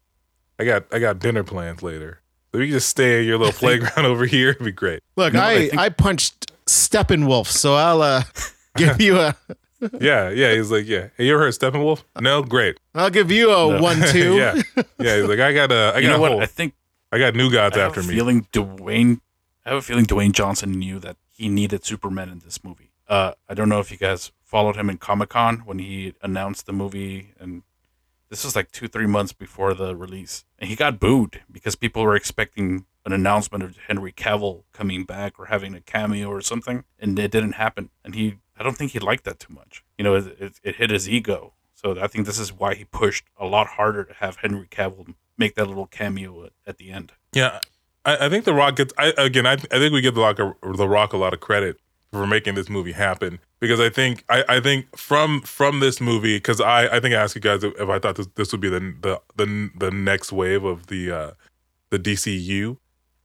I got I got dinner plans later. So you can just stay in your little *laughs* playground over here. It'd be great." Look, No, I I, think- I punched Steppenwolf, so I'll uh, *laughs* give you a *laughs* Yeah, yeah. He's like, "Yeah, hey, you ever heard of Steppenwolf? No, great. I'll give you a No. one two. yeah, yeah. He's like, I got a, I I you got know what? whole- I think I got new gods I after a me. feeling Dwayne. I have a feeling Dwayne Johnson knew that he needed Superman in this movie. Uh, I don't know if you guys followed him in Comic Con when he announced the movie, and this was like two, three months before the release, and he got booed because people were expecting an announcement of Henry Cavill coming back or having a cameo or something, and it didn't happen. And he, I don't think he liked that too much. You know, it, it, it hit his ego. So I think this is why he pushed a lot harder to have Henry Cavill make that little cameo at, at the end. Yeah, I, I think the Rock gets. I, again, I, I think we give the Rock a, the Rock a lot of credit for making this movie happen because I think I, I think from from this movie because I, I think I asked you guys if I thought this, this would be the the the, the next wave of the uh, the DCU,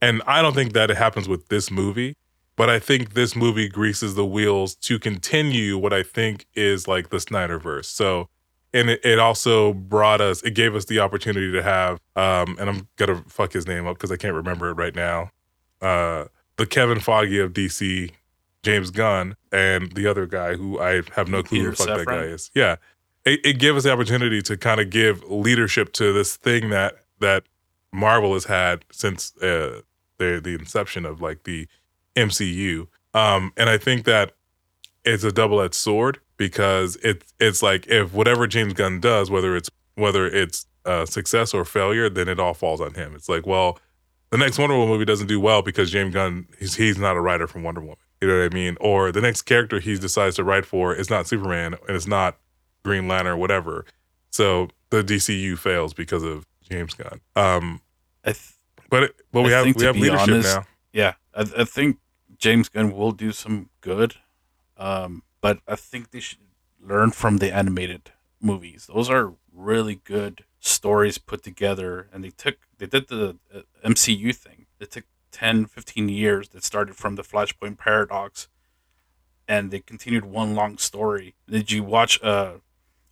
and I don't think that it happens with this movie. But I think this movie greases the wheels to continue what I think is like the Snyderverse. So and it, it also brought us it gave us the opportunity to have um and i'm gonna fuck his name up because i can't remember it right now. Uh the Kevin Feige of dc james gunn and the other guy who i have no clue who the Peter fuck that guy is. Yeah. It, it gave us the opportunity to kind of give leadership to this thing that that marvel has had since uh the the inception of like the mcu um and i think that it's a double-edged sword because it's it's like if whatever James Gunn does, whether it's whether it's uh, success or failure, then it all falls on him. It's like, well, the next Wonder Woman movie doesn't do well because James Gunn he's he's not a writer from Wonder Woman. You know what I mean? Or the next character he decides to write for is not Superman and it's not Green Lantern or whatever. So the DCU fails because of James Gunn. Um, I th- but it, but we I have we have leadership honest, now. Yeah, I, I think James Gunn will do some good, um, but I think they should learn from the animated movies. Those are really good stories put together, and they took they did the uh, MCU thing. It took 10, 15 years that started from the Flashpoint paradox, and they continued one long story. Did you watch? Uh,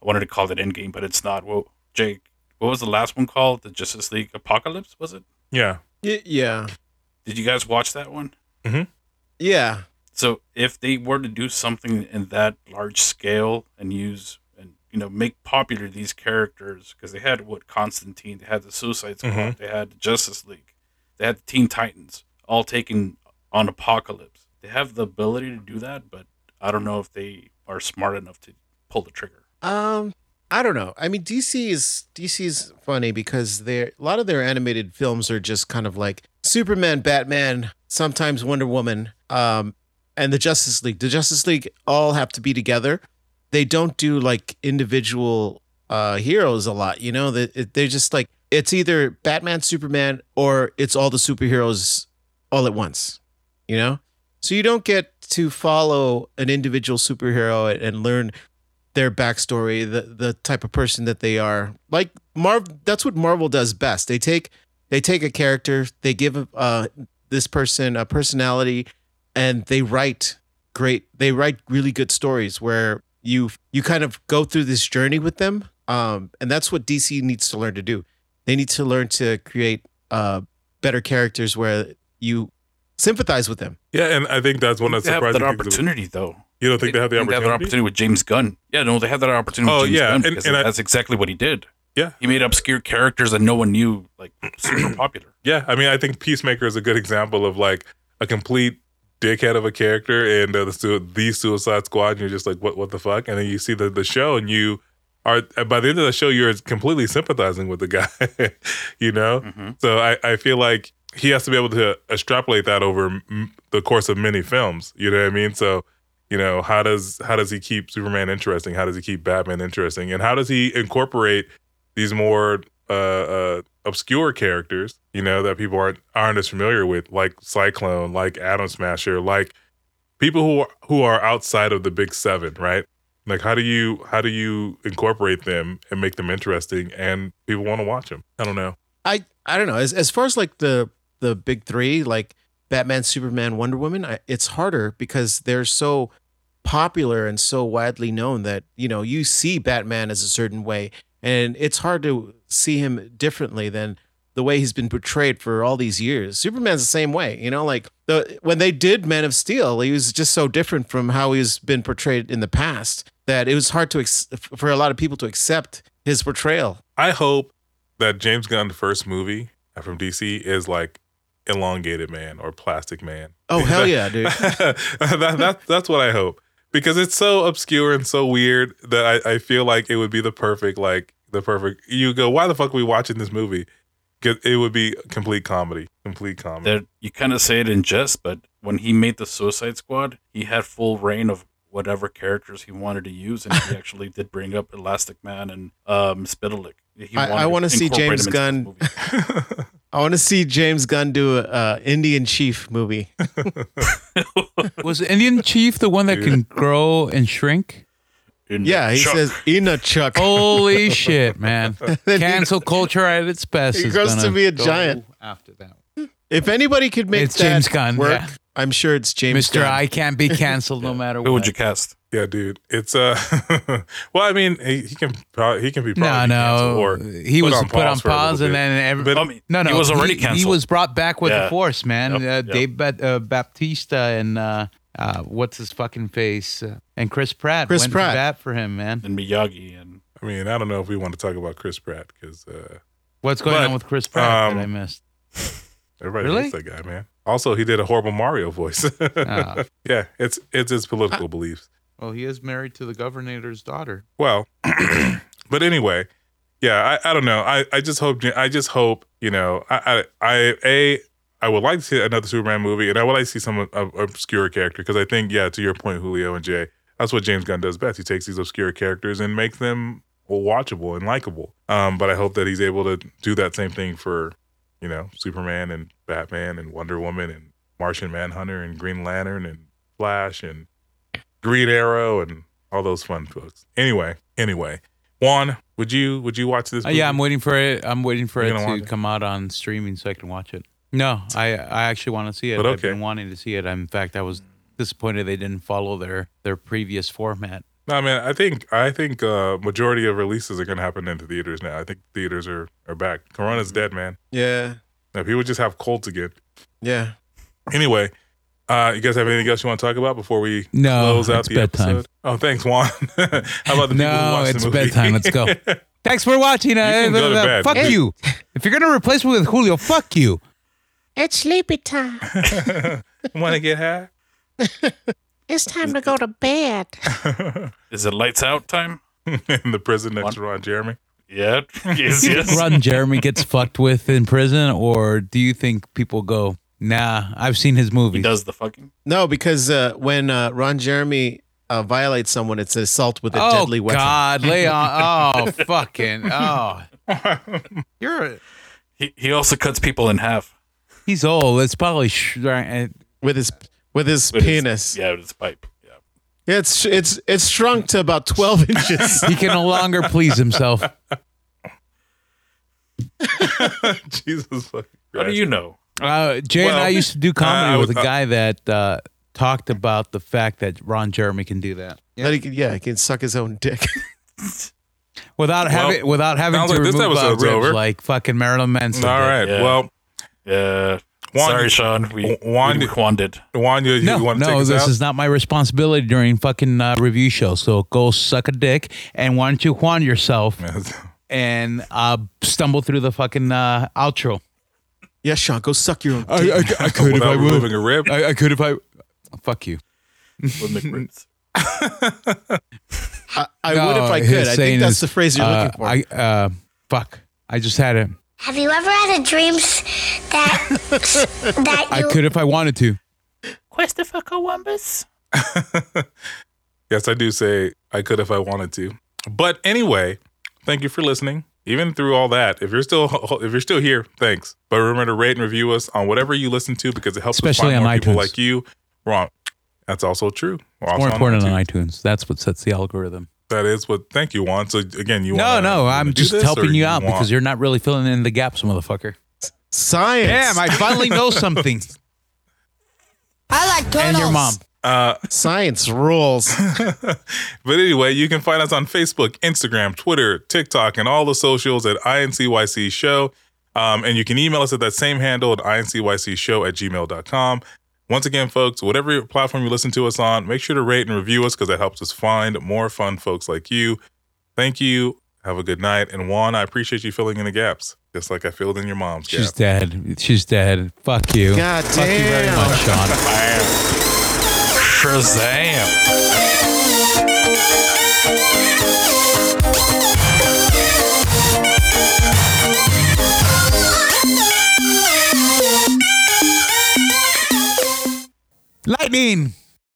I wanted to call it Endgame, but it's not. Well, Jake, what was the last one called? The Justice League Apocalypse, was it? Yeah. Y- yeah, Did you guys watch that one? Mhm. Yeah. So if they were to do something in that large scale and use and you know make popular these characters because they had what Constantine, they had the Suicide Squad, Mhm. they had the Justice League, they had the Teen Titans, all taken on Apocalypse. They have the ability to do that, but I don't know if they are smart enough to pull the trigger. Um, I don't know. I mean, DC is DC is funny because they're a lot of their animated films are just kind of like Superman, Batman, sometimes Wonder Woman, um, and the Justice League. The Justice League all have to be together. They don't do like individual uh heroes a lot. You know, that they're just like it's either Batman, Superman, or it's all the superheroes all at once. You know, so you don't get to follow an individual superhero and learn their backstory, the the type of person that they are. Like Marv, that's what Marvel does best. They take they take a character, they give uh this person a personality, and they write great. They write really good stories where you you kind of go through this journey with them. Um, and that's what DC needs to learn to do. They need to learn to create uh better characters where you sympathize with them. Yeah, and I think that's one of the They surprising that things. of- opportunity though. You don't think they have the I think opportunity? that opportunity with James Gunn. Yeah, no, they have that opportunity Oh, with James yeah, Gunn and- because and I- that's exactly what he did. Yeah. He made obscure characters that no one knew, like super *clears throat* popular. Yeah, I mean, I think Peacemaker is a good example of like a complete dickhead of a character and uh, the, the Suicide Squad. And you're just like, what, what the fuck? And then you see the, the show, and you are by the end of the show, you're completely sympathizing with the guy. *laughs* you know, Mhm. so I, I feel like he has to be able to extrapolate that over m- the course of many films. You know what I mean? So. You know how does how does he keep Superman interesting? How does he keep Batman interesting? And how does he incorporate these more uh, uh, obscure characters, you know, that people aren't aren't as familiar with, like Cyclone, like Atom Smasher, like people who are, who are outside of the big seven, right? Like how do you how do you incorporate them and make them interesting and people want to watch them? I don't know. I I don't know. As as far as like the the big three, like Batman, Superman, Wonder Woman, I, it's harder because they're so popular and so widely known that you know you see Batman as a certain way, and it's hard to see him differently than the way he's been portrayed for all these years. Superman's the same way, you know, like the when they did Man of Steel, he was just so different from how he's been portrayed in the past that it was hard to ex- for a lot of people to accept his portrayal. I hope that James Gunn's first movie from DC is like elongated man or plastic man. Oh *laughs* hell yeah, dude! *laughs* that, that, that's what I hope because it's so obscure and so weird that I, I feel like it would be the perfect like the perfect. You go, why the fuck are we watching this movie? It would be complete comedy, complete comedy. There, you kind of say it in jest, but when he made the Suicide Squad, he had full reign of whatever characters he wanted to use, and he *laughs* actually did bring up Elastic Man and um, Spitalik. I- *laughs* I wanna see James Gunn- I want to see James Gunn do a uh, Indian Chief movie. *laughs* Was Indian Chief the one that can grow and shrink? In Yeah, he Chuck. says Ina Chuck. Holy *laughs* shit, man! *laughs* Cancel *laughs* culture at its best. He grows to be a giant. after that. If anybody could make It's that James Gunn, work, yeah. I'm sure it's James Mister, I can't be canceled no matter Who what. would you cast? yeah, dude. It's uh, well, I mean, he, he can probably he can be No, probably canceled no. or he put was on put on pause for a little pause, and then every, But- I mean, no, no, he was already canceled. He canceled. was brought back with the force, man. Yep, Uh, yep. Dave Bat- uh, Bautista and uh, uh, what's his fucking face, uh, and Chris Pratt Chris went Pratt. to bat for him, man. And Miyagi and I mean, I don't know if we want to talk about Chris Pratt because uh, What's going But, on with Chris Pratt um, that I missed? *laughs* everybody Really? hates that guy, man. Also, he did a horrible Mario voice. *laughs* Ah. Yeah, it's it's his political beliefs. Well, he is married to the governor's daughter. Well, *clears throat* but anyway, yeah, I, I don't know. I, I just hope I just hope you know I I, I a I would like to see another Superman movie, and I would like to see some uh, obscure character because I think yeah, to your point, Julio and Jay, that's what James Gunn does best. He takes these obscure characters and makes them watchable and likable. Um, but I hope that he's able to do that same thing for you know Superman and Batman and Wonder Woman and Martian Manhunter and Green Lantern and Flash and Green Arrow and all those fun folks. Anyway, anyway, Juan, would you would you watch this? Uh, yeah, I'm waiting for it. I'm waiting for You it to watch it? come out on streaming so I can watch it. No, I I actually want to see it. But I've okay. been wanting to see it. I'm in fact, I was disappointed they didn't follow their their previous format. No, man. I think I think uh, majority of releases are going to happen into theaters now. I think theaters are are back. Corona's dead, man. yeah, Now people just have colds again. yeah. Anyway, uh, you guys have anything else you want to talk about before we No, close out it's the bedtime. episode? Oh, thanks, Juan. *laughs* How about the people who No, watched it's the movie? bedtime. Let's go. *laughs* Thanks for watching. Uh, can go to uh, bed, fuck dude. you. If you're gonna replace me with Julio, fuck you. It's sleepy time. *laughs* want to get high? *laughs* It's time to go to bed. *laughs* is it lights out time? in the prison next to Ron Jeremy. Yeah, yes, yes. Ron Jeremy gets fucked with in prison, or do you think people go, "Nah, I've seen his movie. He does the fucking. No, because uh, when uh, Ron Jeremy uh, violates someone, it's assault with a oh deadly weapon. God, lay on. Oh fucking. Oh, you're. A, He he also cuts people in half he's old. It's probably. Sh- uh, with his with his with his- penis. yeah, with his pipe. Yeah. Yeah, it's it's it's shrunk to about twelve *laughs* inches. he can no longer please himself. *laughs* Jesus How do you know? Uh, Jay and I used to do comedy uh, with a was- uh, guy that uh, talked about the fact that Ron Jeremy can do that That he can, yeah, he can suck his own dick. *laughs* without having without having to like this remove uh, episode's ribs over. like fucking Marilyn Manson. All did. right. Yeah. Well, Yeah. Juan- Sorry, Sean. We Juan- we Juan did. Juan, you, No, want to take no, us this out? is not my responsibility during fucking uh, review show. So go suck a dick and why don't you Juan yourself *laughs* and uh, stumble through the fucking uh, outro. yeah, Sean, go suck your own dick. I, I Without removing a rib. I, I could if I. Fuck you. With McRibs. *laughs* I, I No, would if I could. I think that's is, the phrase you're uh, looking for. I uh, fuck. I just had it. Have you ever had a dream s- that *laughs* that I could if I wanted to. Christopher Columbus. *laughs* Yes, I do say I could if I wanted to. But anyway, thank you for listening. Even through all that, if you're still *laughs* if you're still here, thanks. But remember to rate and review us on whatever you listen to because it helps us Especially find on more people iTunes. like you. Wrong. That's also true. We're also More on important on iTunes. iTunes. That's what sets the algorithm. That is what. Thank you, Juan. So again, you No, wanna, no, I'm just helping or you out want- because you're not really filling in the gaps, motherfucker. Science. Damn, I finally know *laughs* something. I like turtles. and your mom. Uh, Science rules. *laughs* but anyway, you can find us on Facebook, Instagram, Twitter, TikTok, and all the socials at INCYC Show. Um, and you can email us at that same handle at INCYCShow at gmail.com. Once again, folks, whatever platform you listen to us on, make sure to rate and review us because that helps us find more fun folks like you. Thank you. Have a good night. And Juan, I appreciate you filling in the gaps, just like I filled in your mom's She's gap. dead. She's dead. Fuck you. God Fuck you very damn. much, Sean. Shazam! Lightning.